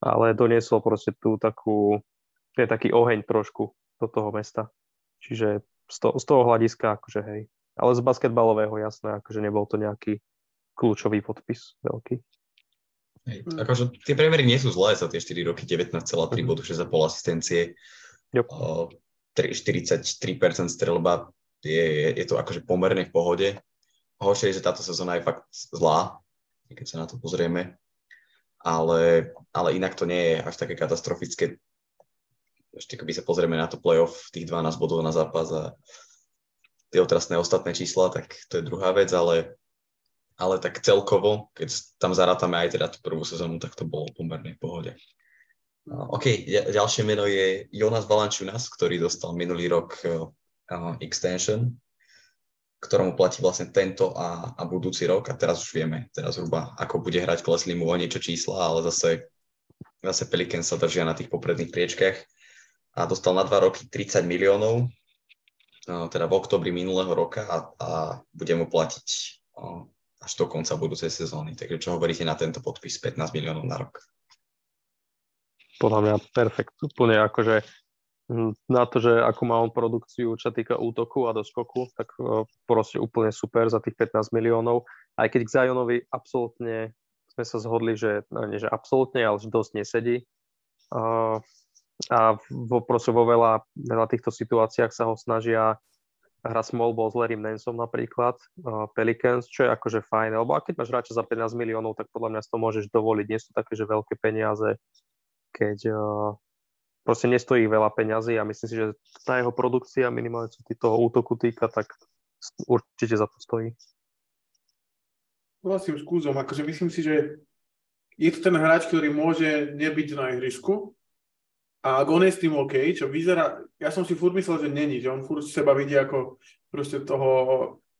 Speaker 4: ale doniesol proste tú takú, je taký oheň trošku do toho mesta. Čiže z, to, z toho hľadiska, akože hej. Ale z basketbalového jasné, akože nebol to nejaký kľúčový podpis veľký.
Speaker 2: Hej. Akože tie priemery nie sú zlé za tie 4 roky, 19,3 mm. bodu, 6,5 asistencie, yep. 43% strelba, je, je, je to akože pomerne v pohode. Horšie je, že táto sezóna je fakt zlá, keď sa na to pozrieme, ale, ale inak to nie je až také katastrofické. Ešte keby sa pozrieme na to playoff, tých 12 bodov na zápas a tie otrasné ostatné čísla, tak to je druhá vec, ale ale tak celkovo, keď tam zarátame aj teda tú prvú sezónu, tak to bolo pomerne v pohode. OK, ďalšie meno je Jonas Valančunas, ktorý dostal minulý rok uh, extension, ktorému platí vlastne tento a, a budúci rok a teraz už vieme, teraz zhruba ako bude hrať, klesli mu o niečo čísla, ale zase, zase Pelican sa držia na tých popredných priečkách a dostal na dva roky 30 miliónov, uh, teda v oktobri minulého roka a, a bude mu platiť uh, až do konca budúcej sezóny. Takže čo hovoríte na tento podpis 15 miliónov na rok?
Speaker 4: Podľa mňa perfekt. Úplne akože na to, že ako má on produkciu, čo týka útoku a doskoku, tak e, proste úplne super za tých 15 miliónov. Aj keď k Zajonovi absolútne sme sa zhodli, že no nie, že absolútne, ale že dosť nesedí. Uh, a vo, proste vo veľa, veľa týchto situáciách sa ho snažia hra small ball s Larrym Nansom napríklad, uh, Pelicans, čo je akože fajn, lebo keď máš hráča za 15 miliónov, tak podľa mňa si to môžeš dovoliť. Nie sú také, že veľké peniaze, keď uh, proste nestojí veľa peňazí a myslím si, že tá jeho produkcia, minimálne čo toho útoku týka, tak určite za to stojí.
Speaker 1: Vlastne s kúzom, akože myslím si, že je to ten hráč, ktorý môže nebyť na ihrisku, a ak on je s tým OK, čo vyzerá, ja som si furt myslel, že není, že on furt seba vidí ako proste toho,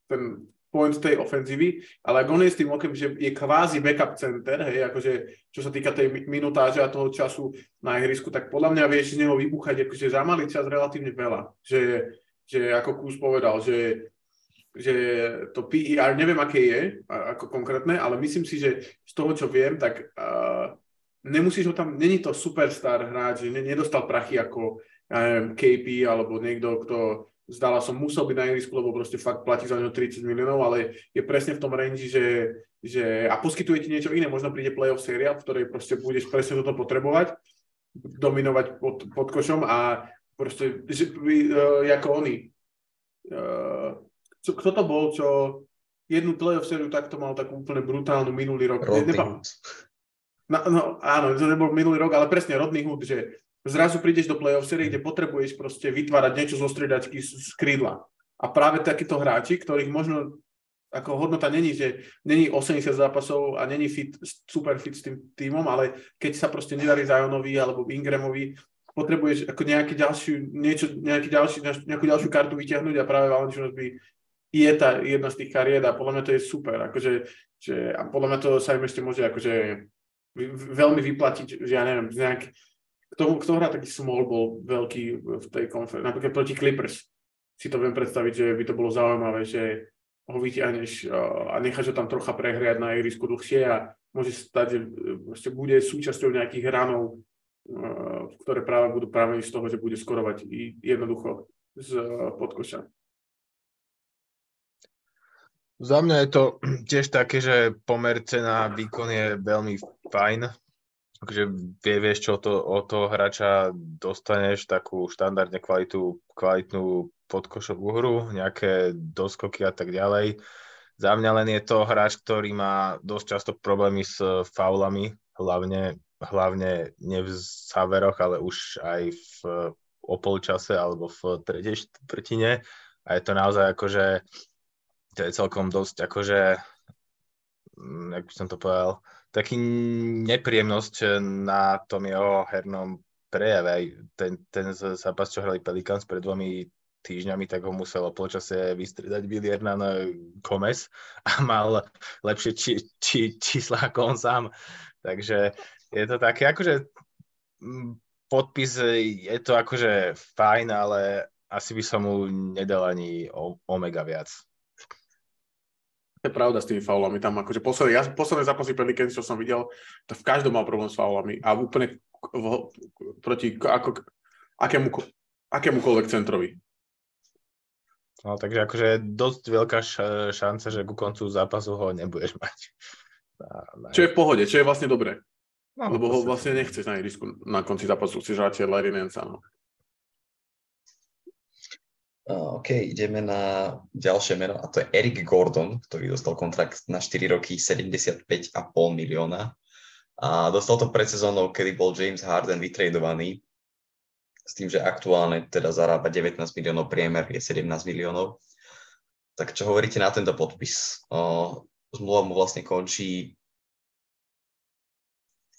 Speaker 1: ten point tej ofenzívy, ale ak on je s tým OK, že je kvázi backup center, hej, akože čo sa týka tej minutáže a toho času na ihrisku, tak podľa mňa vieš z neho vybuchať akože za malý čas relatívne veľa. Že, že ako Kús povedal, že že to PER, neviem aké je, ako konkrétne, ale myslím si, že z toho, čo viem, tak uh, nemusíš ho tam, není to superstar hráč, že nedostal prachy ako ja neviem, KP alebo niekto, kto zdala som musel byť na ihrisku, lebo proste fakt platí za neho 30 miliónov, ale je presne v tom range, že, že a poskytuje ti niečo iné, možno príde playoff séria, v ktorej proste budeš presne toto potrebovať, dominovať pod, pod košom a proste, že, uh, ako oni. Uh, kto to bol, čo jednu playoff sériu takto mal takú úplne brutálnu minulý rok.
Speaker 2: Rodney
Speaker 1: No, no áno, to nebol minulý rok, ale presne rodný hud, že zrazu prídeš do playoff série, kde potrebuješ proste vytvárať niečo zo striedačky z krídla. A práve takíto hráči, ktorých možno ako hodnota není, že není 80 zápasov a není fit, super fit s tým týmom, ale keď sa proste nedarí Zionovi alebo Ingramovi, potrebuješ ako nejaký ďalší, niečo, nejaký ďalší, nejakú ďalšiu kartu vyťahnuť a práve Valanciunas by je tá jedna z tých kariet a podľa mňa to je super. Akože, že, a podľa mňa to sa im ešte môže akože veľmi vyplatiť, že ja neviem, nejak, kto, kto hrá taký small ball veľký v tej konferencii, napríklad proti Clippers, si to viem predstaviť, že by to bolo zaujímavé, že ho vyťahneš a necháš ho tam trocha prehriať na ihrisku dlhšie a môže stať, že bude súčasťou nejakých ranov, ktoré práve budú práve z toho, že bude skorovať jednoducho z podkoša.
Speaker 3: Za mňa je to tiež také, že pomer cena výkon je veľmi fajn. Takže vie, vieš, čo to, od toho hráča dostaneš, takú štandardne kvalitu, kvalitnú podkošovú hru, nejaké doskoky a tak ďalej. Za mňa len je to hráč, ktorý má dosť často problémy s faulami, hlavne, hlavne nie v záveroch, ale už aj v o polčase alebo v tretej štvrtine. A je to naozaj akože to je celkom dosť akože, mm, jak by som to povedal, taký nepríjemnosť na tom jeho hernom prejave. Ten, ten zápas, čo hrali Pelicans pred dvomi týždňami, tak ho muselo počase vystriedať Billy Hernan Gomez a mal lepšie či, či, čísla ako on sám. Takže je to také, akože podpis je to akože fajn, ale asi by som mu nedal ani omega viac.
Speaker 1: To je pravda s tými faulami. Tam akože posledné, ja, posledné zápasy Pelicans, čo som videl, to v každom mal problém s faulami. A úplne v, proti ako, akému, akémukoľvek centrovi.
Speaker 3: No, takže akože dosť veľká šanca, že ku koncu zápasu ho nebudeš mať.
Speaker 1: Na, na... Čo je v pohode, čo je vlastne dobré. No, Lebo ho vlastne nechceš na ihrisku na konci zápasu, chceš radšej Larry Nance, no.
Speaker 2: OK, ideme na ďalšie meno a to je Eric Gordon, ktorý dostal kontrakt na 4 roky 75,5 milióna. A dostal to pred sezónou, kedy bol James Harden vytradovaný s tým, že aktuálne teda zarába 19 miliónov, priemer je 17 miliónov. Tak čo hovoríte na tento podpis? Zmluva mu vlastne končí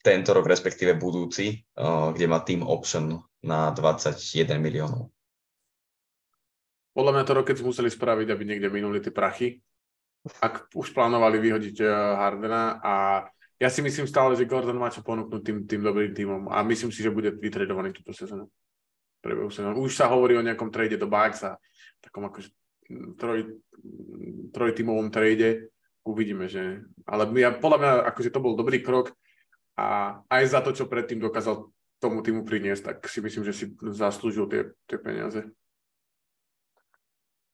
Speaker 2: tento rok, respektíve budúci, kde má team option na 21 miliónov.
Speaker 1: Podľa mňa to Rockets museli spraviť, aby niekde minuli tie prachy. Ak už plánovali vyhodiť eh, Hardena a ja si myslím stále, že Gordon má čo ponúknuť tým, tým dobrým týmom a myslím si, že bude vytredovaný túto sezónu. Už sa hovorí o nejakom trade do Bucks a takom akože troj, trojtímovom trade. Uvidíme, že... Ale ja, podľa mňa akože to bol dobrý krok a aj za to, čo predtým dokázal tomu týmu priniesť, tak si myslím, že si zaslúžil tie, tie peniaze.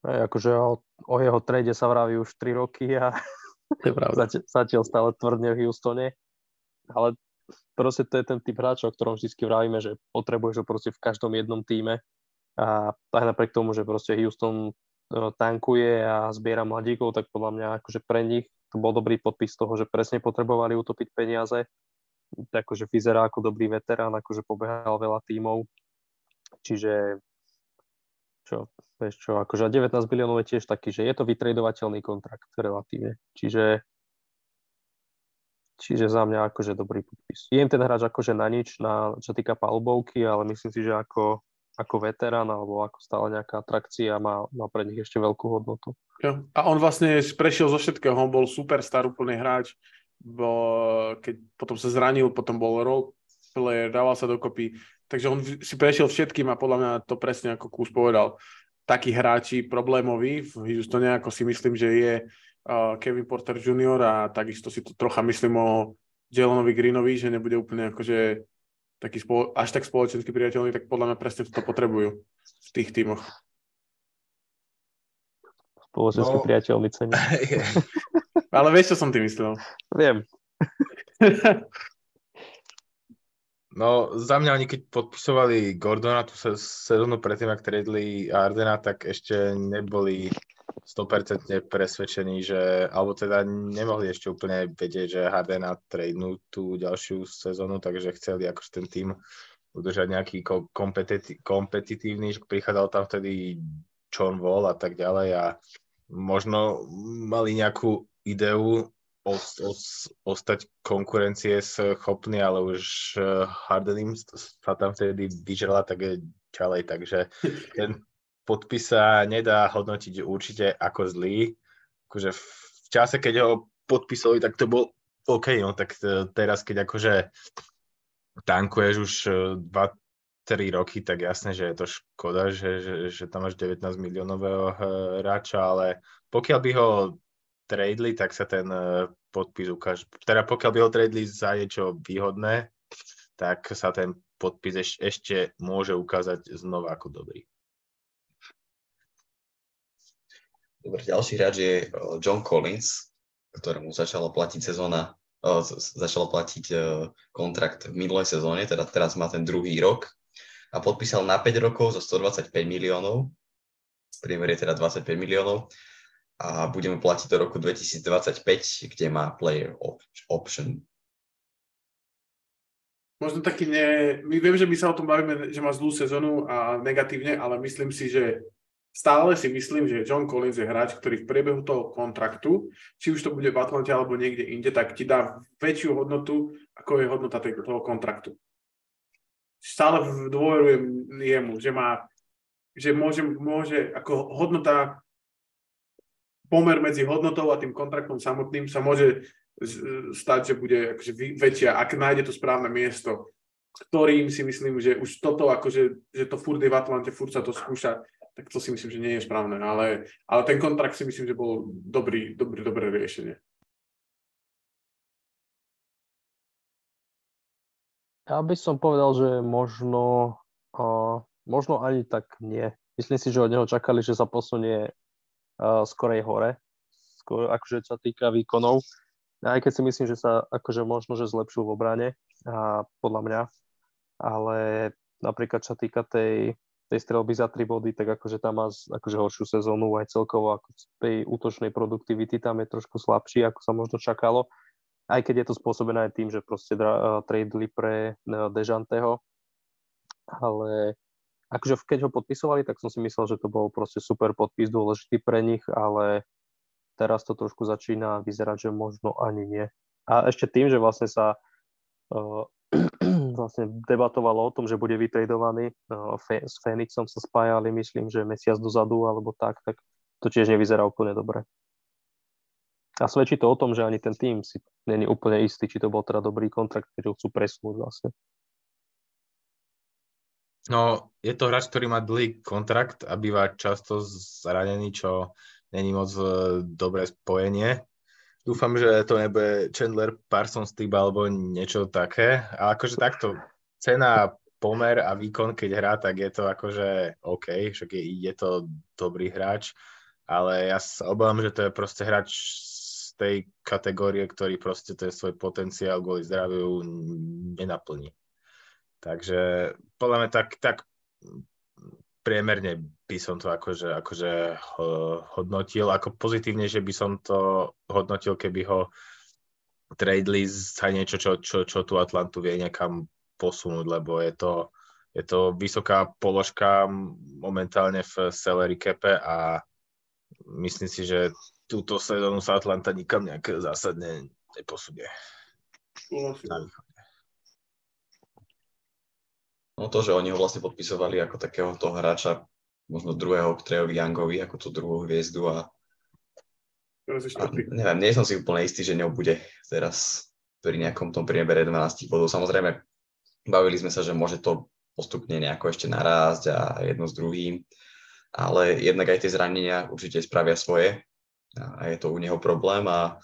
Speaker 4: Aj, akože o, o jeho trade sa vraví už 3 roky a zatiaľ, zatiaľ stále tvrdne v Houstone. Ale proste to je ten typ hráča, o ktorom vždy vravíme, že potrebuješ ho proste v každom jednom týme. A aj napriek tomu, že proste Houston e, tankuje a zbiera mladíkov, tak podľa mňa akože pre nich to bol dobrý podpis toho, že presne potrebovali utopiť peniaze. Takže vyzerá ako dobrý veterán, akože pobehal veľa tímov. Čiže čo, vieš čo, akože 19 miliónov je tiež taký, že je to vytradovateľný kontrakt relatívne. Čiže Čiže za mňa akože dobrý podpis. Je im ten hráč akože na nič, na, čo týka palbovky, ale myslím si, že ako, ako veterán alebo ako stále nejaká atrakcia má, má pre nich ešte veľkú hodnotu.
Speaker 1: Ja. A on vlastne prešiel zo všetkého, on bol superstar, úplný hráč, bo, keď potom sa zranil, potom bol role dával sa dokopy, Takže on si prešiel všetkým a podľa mňa to presne ako Kus povedal. Takí hráči problémoví v Houstone, ako si myslím, že je uh, Kevin Porter Jr. a takisto si to trocha myslím o Jalonovi Greenovi, že nebude úplne akože taký spolo- až tak spoločenský priateľný, tak podľa mňa presne to potrebujú v tých tímoch.
Speaker 4: Spoločenský no, priateľný cení.
Speaker 1: Ale vieš, čo som tým myslel?
Speaker 4: Viem.
Speaker 3: No, za mňa oni keď podpisovali Gordona tú sezónu predtým, ak tredli Ardena, tak ešte neboli 100% presvedčení, že, alebo teda nemohli ešte úplne vedieť, že Hardena tradenú tú ďalšiu sezónu, takže chceli akože ten tým udržať nejaký kompetitívny, kompetitívny, že prichádzal tam vtedy John Wall a tak ďalej a možno mali nejakú ideu, os, os, ostať konkurencie schopný, ale už eh, Hardenim sa tam vtedy vyžrala tak ďalej, takže ten podpis sa nedá hodnotiť určite ako zlý. Akože v čase, keď ho podpisovali, tak to bol OK, no tak teraz, keď akože tankuješ už 2-3 eh, roky, tak jasné, že je to škoda, že, že, že tam máš 19 miliónového eh, hráča, ale pokiaľ by ho tradeli, tak sa ten e, podpis ukáže. Teda pokiaľ by ho tradeli za niečo výhodné, tak sa ten podpis eš, ešte môže ukázať znova ako dobrý.
Speaker 2: Dobre, ďalší hráč je e, John Collins, ktorému začalo platiť sezóna, uh, začalo platiť kontrakt v minulej sezóne, teda teraz má ten druhý rok a podpísal na 5 rokov zo 125 miliónov, priemer je teda 25 miliónov a budeme platiť do roku 2025, kde má player option.
Speaker 1: Možno taký ne... My viem, že my sa o tom bavíme, že má zlú sezónu a negatívne, ale myslím si, že stále si myslím, že John Collins je hráč, ktorý v priebehu toho kontraktu, či už to bude v Atlante alebo niekde inde, tak ti dá väčšiu hodnotu, ako je hodnota toho kontraktu. Stále dôverujem jemu, že má že môže, môže ako hodnota, pomer medzi hodnotou a tým kontraktom samotným sa môže stať, že bude akože väčšia, ak nájde to správne miesto, ktorým si myslím, že už toto, akože, že to furt je v Atlante, furt sa to skúša, tak to si myslím, že nie je správne. Ale, ale ten kontrakt si myslím, že bol dobrý, dobrý, dobré riešenie.
Speaker 4: Ja by som povedal, že možno, uh, možno ani tak nie. Myslím si, že od neho čakali, že sa posunie skorej hore, skôr, akože čo týka výkonov. Aj keď si myslím, že sa akože možno, že zlepšil v obrane, a podľa mňa, ale napríklad čo týka tej, tej strelby za tri body, tak akože tam má akože horšiu sezónu aj celkovo ako tej útočnej produktivity tam je trošku slabší, ako sa možno čakalo aj keď je to spôsobené aj tým, že proste dra, uh, tradeli pre uh, Dežanteho, ale akože keď ho podpisovali, tak som si myslel, že to bol proste super podpis, dôležitý pre nich, ale teraz to trošku začína vyzerať, že možno ani nie. A ešte tým, že vlastne sa uh, vlastne debatovalo o tom, že bude vytredovaný uh, s Fénixom sa spájali, myslím, že mesiac dozadu alebo tak, tak to tiež nevyzerá úplne dobre. A svedčí to o tom, že ani ten tým si není úplne istý, či to bol teda dobrý kontrakt, keď ho chcú presunúť vlastne.
Speaker 3: No, je to hráč, ktorý má dlhý kontrakt a býva často zranený, čo není moc e, dobré spojenie. Dúfam, že to nebude Chandler Parsons typ alebo niečo také. A akože takto, cena, pomer a výkon, keď hrá, tak je to akože OK, však je, je to dobrý hráč, ale ja sa obávam, že to je proste hráč tej kategórie, ktorý proste ten svoj potenciál kvôli zdraviu nenaplní. Takže podľa mňa tak, tak priemerne by som to akože, akože hodnotil. Ako pozitívne, že by som to hodnotil, keby ho tradeli za niečo, čo, čo, čo tú Atlantu vie niekam posunúť, lebo je to, je to vysoká položka momentálne v salary cape a myslím si, že túto sezónu sa Atlanta nikam nejak zásadne neposunie.
Speaker 2: No to, že oni ho vlastne podpisovali ako takého toho hráča, možno druhého k Trejovi Youngovi, ako tú druhú hviezdu a, a neviem, nie som si úplne istý, že ňou bude teraz pri nejakom tom priebere 12 bodov. Samozrejme, bavili sme sa, že môže to postupne nejako ešte narásť a jedno s druhým, ale jednak aj tie zranenia určite spravia svoje a je to u neho problém a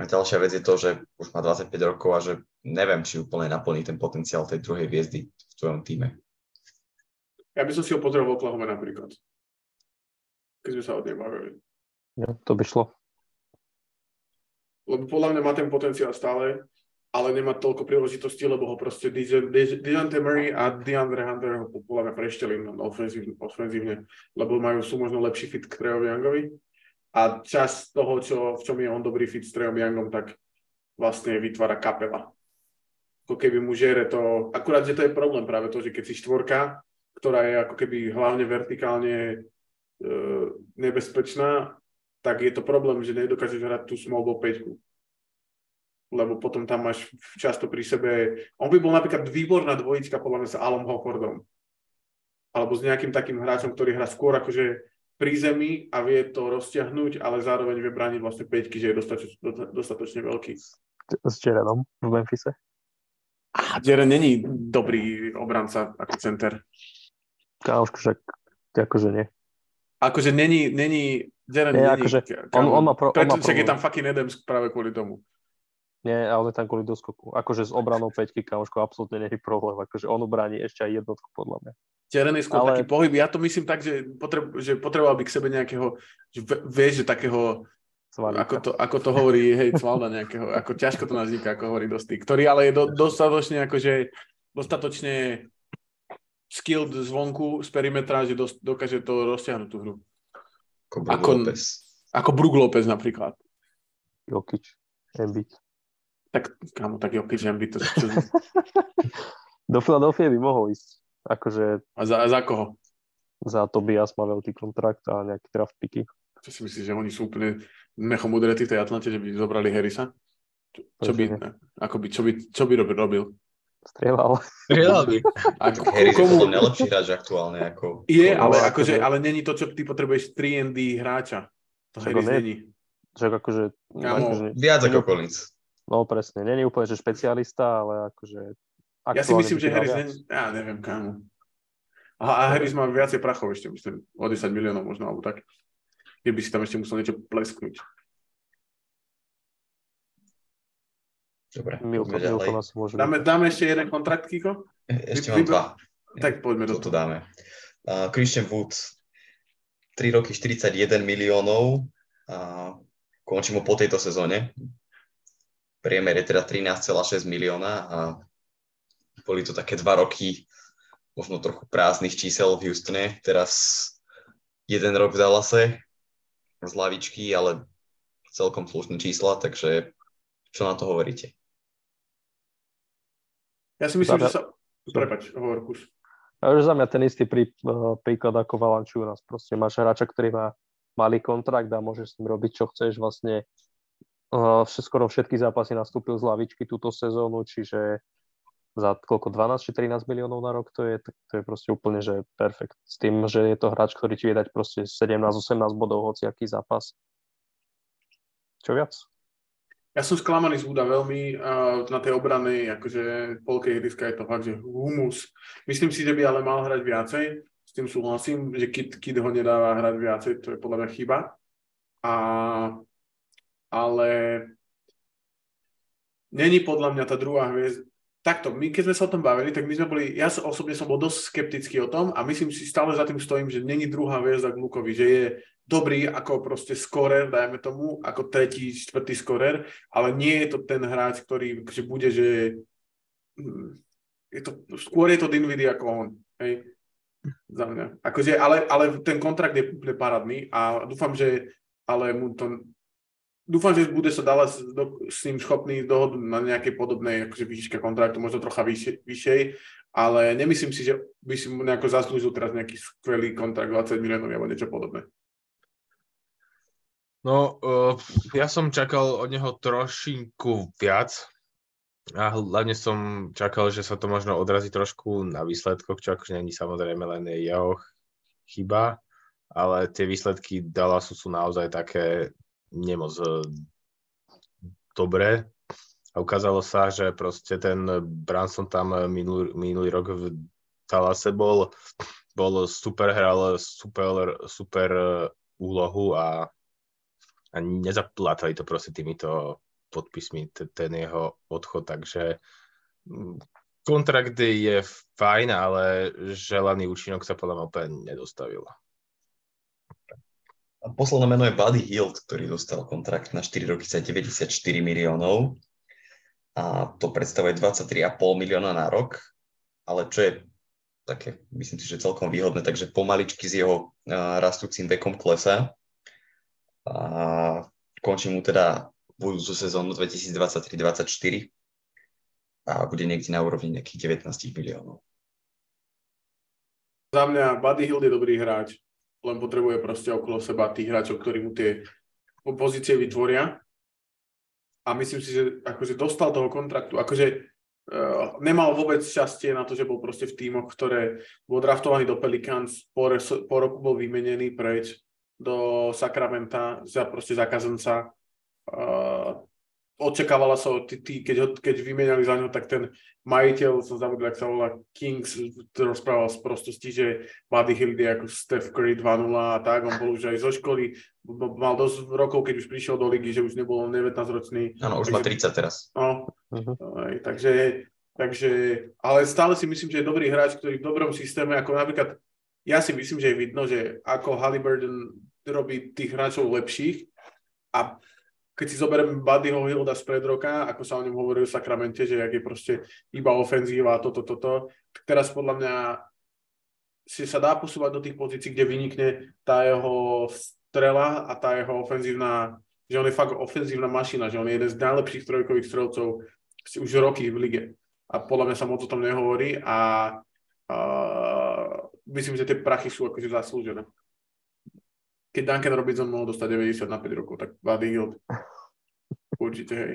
Speaker 2: a ďalšia vec je to, že už má 25 rokov a že neviem, či úplne naplní ten potenciál tej druhej hviezdy v tvojom týme.
Speaker 1: Ja by som si ho pozrel v Oklahoma napríklad. Keď sme sa od nej bavili.
Speaker 4: Ja, to by šlo.
Speaker 1: Lebo podľa mňa má ten potenciál stále, ale nemá toľko príležitostí, lebo ho proste Dejante Murray a DeAndre Hunter ho podľa mňa prešteli ofenzívne, ofenzívne, lebo majú, sú možno lepší fit k Trejovi Youngovi a čas toho, čo, v čom je on dobrý fit s Trejom Youngom, tak vlastne vytvára kapela. Ako keby mu žere to, akurát, že to je problém práve to, že keď si štvorka, ktorá je ako keby hlavne vertikálne e, nebezpečná, tak je to problém, že nedokážeš hrať tú small ball 5 lebo potom tam máš často pri sebe, on by bol napríklad výborná dvojička podľa mňa s Alom Hoffordom, alebo s nejakým takým hráčom, ktorý hrá skôr akože pri zemi a vie to rozťahnuť, ale zároveň vie brániť vlastne peťky, že je dostatočne, dostatočne veľký.
Speaker 4: S Jarenom v Memphise?
Speaker 1: Ah, Jaren není dobrý obranca ako center.
Speaker 4: Kámoško, však akože nie.
Speaker 1: Akože není, není, Jaren
Speaker 4: nie,
Speaker 1: není,
Speaker 4: akože, on, on, má pro,
Speaker 1: preto,
Speaker 4: on má
Speaker 1: je tam fucking Adams práve kvôli tomu.
Speaker 4: Nie, ale tam kvôli doskoku. Akože s obranou peťky, kamoško, absolútne nie je problém. Akože on ubráni ešte aj jednotku, podľa mňa.
Speaker 1: Teren je skôr ale... taký pohyb. Ja to myslím tak, že, potreb, že potreboval by k sebe nejakého, že vieš, že takého, ako to, ako to hovorí, hej, cvalda nejakého, ako ťažko to nazýka, ako hovorí Dosty, ktorý ale je do, dostatočne, akože, dostatočne skilled zvonku z perimetra, že dos, dokáže to rozťahnuť tú hru.
Speaker 2: Ako Brook ako, Lopez.
Speaker 1: Ako Brook Lopez napríklad.
Speaker 4: Jokic, Embiid.
Speaker 1: Tak, kámo, tak Jokic, Embiid, to čo...
Speaker 4: Do Filadelfie by mohol ísť. Akože...
Speaker 1: A za, a za koho?
Speaker 4: Za Tobias má veľký kontrakt a nejaký draft picky.
Speaker 1: Čo si myslíš, že oni sú úplne mechom udretí v tej Atlante, že by zobrali Harrisa? Čo, čo by, ako by, čo by, čo by robil? robil?
Speaker 4: Strieľal.
Speaker 3: Strieľal by.
Speaker 1: A
Speaker 2: Tak
Speaker 1: ku-
Speaker 2: Harris je
Speaker 1: komu-
Speaker 2: podľa mňa lepší hráč aktuálne ako...
Speaker 1: Je, ale
Speaker 4: Ale
Speaker 1: akože, ale není to, čo ty potrebuješ 3 hráča. To Harris
Speaker 4: je-
Speaker 1: není.
Speaker 4: Však akože,
Speaker 1: Kámo,
Speaker 4: akože
Speaker 2: Viac ako Collins.
Speaker 4: no presne, není úplne, že špecialista, ale akože
Speaker 1: Ja si myslím, že Harris není, ja neviem, kámo. A, a Harris má viacej prachov ešte, myslím, o 10 miliónov možno, alebo tak. Keby si tam ešte musel niečo plesknúť.
Speaker 2: Dobre,
Speaker 4: Milko, Milko nás môže
Speaker 1: Dáme, dáme ešte jeden kontrakt, Kiko?
Speaker 2: E- Ešte mám dva.
Speaker 1: Tak poďme do toho.
Speaker 2: dáme. Uh, Christian Wood, 3 roky 41 miliónov. Uh, končí mu po tejto sezóne. Priemer je teda 13,6 milióna a boli to také dva roky možno trochu prázdnych čísel v Houstone. Teraz jeden rok v Dallase z lavičky, ale celkom slušné čísla, takže čo na to hovoríte?
Speaker 1: Ja si myslím,
Speaker 4: Dáme-
Speaker 1: že sa... Prepač, hovor kus.
Speaker 4: Ale za mňa ten istý prí, eh, príklad ako Valančiūnas. Proste máš hráča, ktorý má malý kontrakt a môžeš s ním robiť, čo chceš. Vlastne uh, skoro všetky zápasy nastúpil z lavičky túto sezónu, čiže za koľko, 12 či 13 miliónov na rok to je, to je proste úplne, že perfekt. S tým, že je to hráč, ktorý ti vie dať proste 17-18 bodov hociaký zápas. Čo viac?
Speaker 1: Ja som sklamaný z Buda veľmi uh, na tej obranej, akože polke ihriska je to fakt, že humus. Myslím si, že by ale mal hrať viacej, s tým súhlasím, že Kid, Kid ho nedáva hrať viacej, to je podľa mňa chyba. A, ale není podľa mňa tá druhá hviezda. Takto, my keď sme sa o tom bavili, tak my sme boli, ja osobne som bol dosť skeptický o tom a myslím si, stále za tým stojím, že není druhá hviezda k Lukovi, že je dobrý ako proste skorer, dajme tomu, ako tretí, štvrtý skorer, ale nie je to ten hráč, ktorý že bude, že mm, je to, skôr je to Dinwiddie ako on, hej, za mňa. Akože, ale, ale ten kontrakt je úplne parádny a dúfam, že ale mu to dúfam, že bude sa Dallas do, s ním schopný dohodnúť na nejakej podobnej akože výške kontraktu, možno trocha vyššej, vyššej, ale nemyslím si, že by si mu nejako zaslúžil teraz nejaký skvelý kontrakt 20 miliónov alebo niečo podobné.
Speaker 3: No, uh, ja som čakal od neho trošinku viac a hlavne som čakal, že sa to možno odrazí trošku na výsledkoch, čo akože není samozrejme len jeho chyba, ale tie výsledky Dallasu sú naozaj také nemoc eh, dobré. A ukázalo sa, že proste ten Branson tam minulý, minulý rok v Dallase bol, bol super, hral super, super eh, úlohu a a nezaplátali to proste týmito podpismi, t- ten jeho odchod, takže kontrakt je fajn, ale želaný účinok sa podľa mňa úplne nedostavil.
Speaker 2: Posledné meno je Buddy Hield, ktorý dostal kontrakt na 4 roky za 94 miliónov. A to predstavuje 23,5 milióna na rok, ale čo je také, myslím si, že celkom výhodné, takže pomaličky s jeho rastúcim vekom klesa a končí mu teda budúcu sezónu 2023-2024 a bude niekde na úrovni nejakých 19 miliónov.
Speaker 1: Za mňa Buddy Hill je dobrý hráč, len potrebuje proste okolo seba tých hráčov, ktorí mu tie pozície vytvoria. A myslím si, že akože dostal toho kontraktu, akože uh, nemal vôbec šťastie na to, že bol proste v tímoch, ktoré bol draftovaný do Pelicans, po, po roku bol vymenený preč do Sacramenta za proste zakazanca. Uh, očakávala sa, so, keď, ho, keď vymenali za ňo, tak ten majiteľ, som zabudol, ak sa volá Kings, rozprával z prostosti, že Buddy Hill je ako Steph Curry 2.0 a tak, on bol už aj zo školy, mal dosť rokov, keď už prišiel do ligy, že už nebol 19-ročný.
Speaker 2: Áno, už má 30 teraz.
Speaker 1: No,
Speaker 4: Mhm.
Speaker 1: aj, takže, takže, ale stále si myslím, že je dobrý hráč, ktorý v dobrom systéme, ako napríklad, ja si myslím, že je vidno, že ako Halliburton robí tých hráčov lepších a keď si zoberiem Buddyho Hilda spred roka, ako sa o ňom hovorí v Sakramente, že jak je proste iba ofenzíva a toto, toto, tak teraz podľa mňa si sa dá posúvať do tých pozícií, kde vynikne tá jeho strela a tá jeho ofenzívna, že on je fakt ofenzívna mašina, že on je jeden z najlepších trojkových strelcov už roky v lige. A podľa mňa sa moc o tom nehovorí a, a myslím, že tie prachy sú akože zaslúžené keď Duncan Robinson mohol dostať 90 na 5 rokov, tak Buddy Hield určite, hej.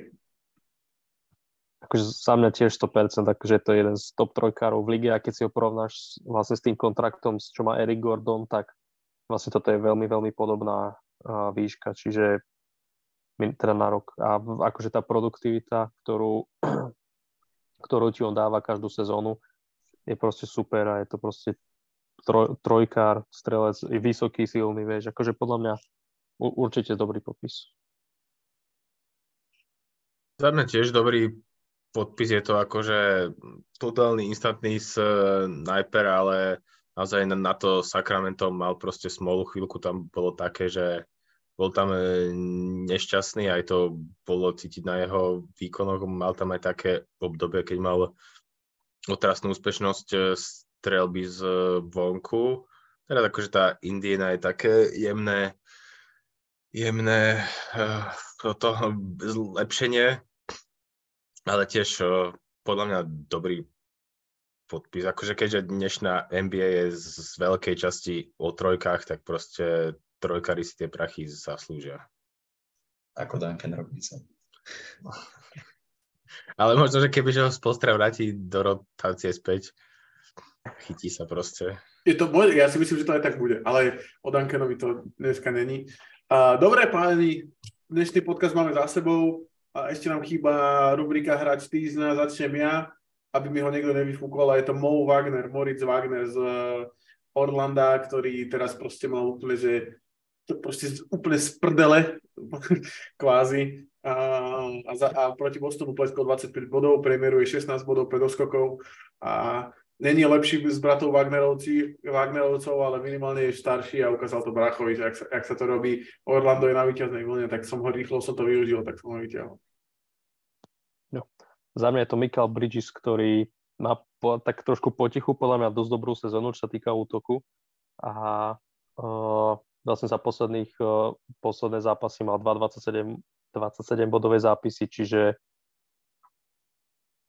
Speaker 4: akože za mňa tiež 100%, akože to je jeden z top trojkárov v lige a keď si ho porovnáš vlastne s tým kontraktom, čo má Eric Gordon, tak vlastne toto je veľmi, veľmi podobná výška, čiže teda na rok. A akože tá produktivita, ktorú, ktorú ti on dáva každú sezónu, je proste super a je to proste troj, trojkár, strelec, vysoký, silný, vieš, akože podľa mňa určite dobrý popis.
Speaker 3: Za mňa tiež dobrý podpis je to akože totálny instantný sniper, ale naozaj na, to Sacramento mal proste smolu, chvíľku tam bolo také, že bol tam e, nešťastný, aj to bolo cítiť na jeho výkonoch, mal tam aj také obdobie, keď mal otrasnú úspešnosť e, strelby z vonku. Teraz akože tá Indiana je také jemné, jemné uh, toto zlepšenie, ale tiež uh, podľa mňa dobrý podpis. Akože keďže dnešná NBA je z, veľkej časti o trojkách, tak proste trojkári si tie prachy zaslúžia.
Speaker 2: Ako Duncan Robinson.
Speaker 3: Ale možno, že keby ho z vráti do rotácie späť, chytí sa proste.
Speaker 1: Je to, ja si myslím, že to aj tak bude, ale o Duncanovi to dneska není. Uh, dobre páni, dnešný podcast máme za sebou a ešte nám chýba rubrika Hráč týždňa, začnem ja, aby mi ho niekto nevyfúkol a je to Mo Wagner, Moritz Wagner z Orlanda, ktorý teraz proste mal úplne, že proste úplne z prdele, kvázi, a, a, za, a proti Bostonu pleskol 25 bodov, priemeruje 16 bodov pre doskokov a není lepší z bratov Wagnerovci, Wagnerovcov, ale minimálne je starší a ukázal to Brachovi, že ak sa, ak sa to robí, Orlando je na víťaznej vlne, tak som ho rýchlo som to využil, tak som ho vyťahol.
Speaker 4: No. Za mňa je to Michael Bridges, ktorý má po, tak trošku potichu, podľa mňa dosť dobrú sezónu, čo sa týka útoku. A uh, vlastne za posledných, uh, posledné zápasy mal 2,27 27 bodové zápisy, čiže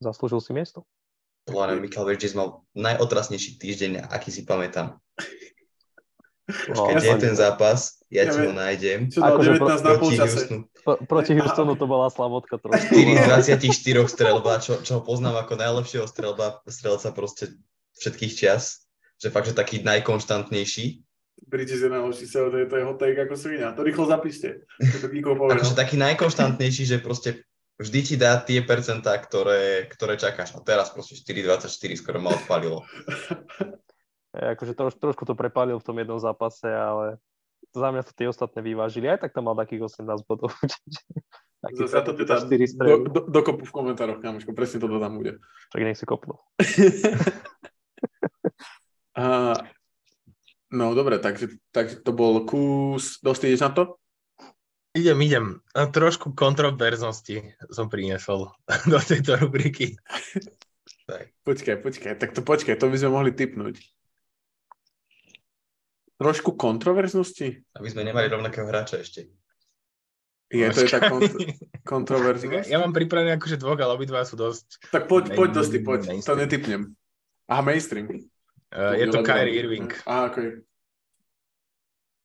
Speaker 4: zaslúžil si miesto.
Speaker 2: Podľa mňa Michael Bridges mal najotrasnejší týždeň, aký si pamätám. No, Keď je ten zápas, ja, ja ti ho nájdem.
Speaker 1: Čo dal 19 na polčase.
Speaker 4: Proti Houstonu to bola slavotka trošku.
Speaker 2: 4 z 24 strelba, čo, čo ho poznám ako najlepšieho strelba, strelca proste všetkých čias. Že fakt, že taký najkonštantnejší.
Speaker 1: Bridges je najlepší to je, to je hot take ako svinia. To rýchlo zapíšte.
Speaker 2: akože taký najkonštantnejší, že proste vždy ti dá tie percentá, ktoré, ktoré čakáš. A teraz proste 4,24 skoro ma odpalilo.
Speaker 4: akože troš, trošku to prepálil v tom jednom zápase, ale za mňa to tie ostatné vyvážili. Aj tak tam mal takých 18 bodov.
Speaker 1: Taký Zase to teda do, do, dokopu v komentároch, kamoško, presne toto tam bude.
Speaker 4: Tak nech si kopnú.
Speaker 1: No dobre, takže, takže to bol kus. Dosť na to?
Speaker 3: Idem, idem. A trošku kontroverznosti som priniesol do tejto rubriky.
Speaker 1: tak. Počkaj, počkaj, tak to počkaj, to by sme mohli typnúť. Trošku kontroverznosti?
Speaker 2: Aby sme nemali rovnakého hráča ešte.
Speaker 1: Je, to je tak kont- kontroverznosť?
Speaker 3: Ja mám pripravené akože dvoch, ale obidva sú dosť...
Speaker 1: Tak poď, poď dosti, poď. To netypnem. Aha, mainstream.
Speaker 3: Uh, je to Kyrie Irving.
Speaker 1: Aha, okay.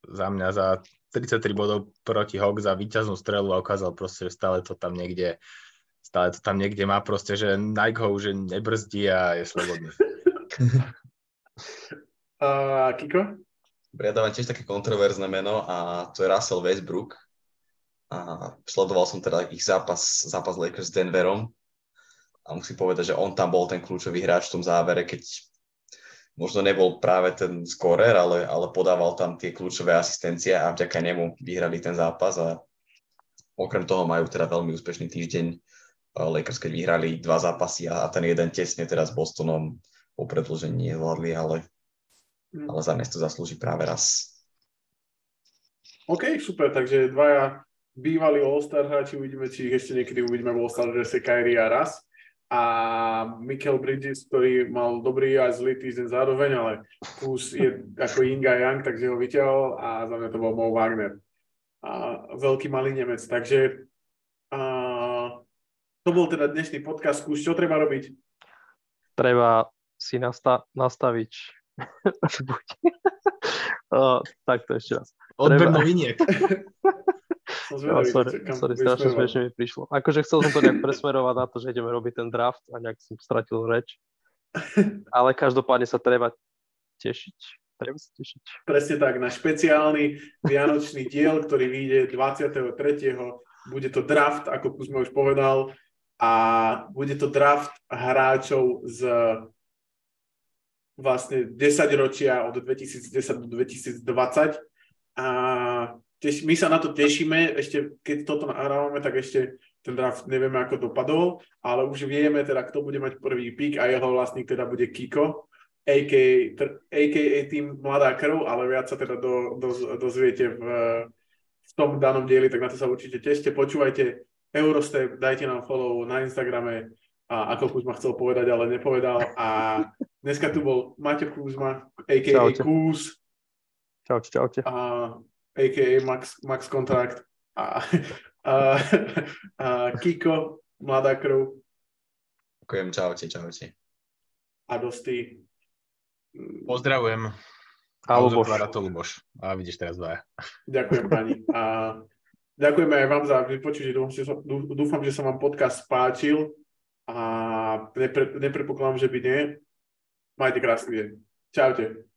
Speaker 3: Za mňa za 33 bodov proti Hawks za víťaznú strelu a ukázal proste, že stále to tam niekde stále to tam niekde má proste, že Nike ho už nebrzdí a je slobodný.
Speaker 1: uh, Kiko?
Speaker 2: Ja dávam tiež také kontroverzné meno a to je Russell Westbrook. A sledoval som teda ich zápas, zápas Lakers s Denverom a musím povedať, že on tam bol ten kľúčový hráč v tom závere, keď možno nebol práve ten skorer, ale, ale podával tam tie kľúčové asistencie a vďaka nemu vyhrali ten zápas a okrem toho majú teda veľmi úspešný týždeň. Lakers, keď vyhrali dva zápasy a, ten jeden tesne teraz s Bostonom po predlžení nezvládli, ale, mm. ale za mňa to zaslúži práve raz.
Speaker 1: OK, super, takže dvaja bývalí All-Star hráči, uvidíme, či ich ešte niekedy uvidíme v All-Star drese Kyrie a raz a Michael Bridges, ktorý mal dobrý a zlý týždeň zároveň, ale kus je ako Ying a Yang, takže ho vyťahol a za mňa to bol Mo Wagner. A veľký malý Nemec. Takže a, to bol teda dnešný podcast. Kus, čo treba robiť?
Speaker 4: Treba si nasta- nastaviť uh, takto ešte raz.
Speaker 3: Odber noviniek.
Speaker 1: Zvedavý,
Speaker 4: sorry, sorry strašne smiešne mi prišlo. Akože chcel som to nejak presmerovať na to, že ideme robiť ten draft a nejak som stratil reč. Ale každopádne sa treba tešiť. Treba sa tešiť.
Speaker 1: Presne tak, na špeciálny vianočný diel, ktorý vyjde 23. Bude to draft, ako Kuzma už povedal, a bude to draft hráčov z vlastne 10 ročia od 2010 do 2020 a teš, my sa na to tešíme, ešte keď toto nahrávame, tak ešte ten draft nevieme, ako dopadol, ale už vieme teda, kto bude mať prvý pick a jeho vlastník teda bude Kiko, a.k.a. a.k.a. tým Mladá krv, ale viac sa teda do, do, dozviete v, v tom danom dieli, tak na to sa určite tešte. Počúvajte Eurostep, dajte nám follow na Instagrame, a ako Kuzma chcel povedať, ale nepovedal. A dneska tu bol Maťo Kuzma, a.k.a.
Speaker 4: Čaute.
Speaker 1: Kuz,
Speaker 4: Čaute, čaute.
Speaker 1: a a.k.a. Max, Max Contract a, a, a Kiko, Mladá krv
Speaker 2: Ďakujem, čaute, čaute.
Speaker 1: a Dosti.
Speaker 3: Pozdravujem.
Speaker 4: A Luboš.
Speaker 3: to Luboš. A vidíš teraz dvaja.
Speaker 1: Ďakujem pani. A ďakujeme aj vám za vypočutie. Dúfam, že dú- dúfam, že sa vám podcast páčil a nepre, nepredpokladám, že by nie. Majte krásny deň. Čaute.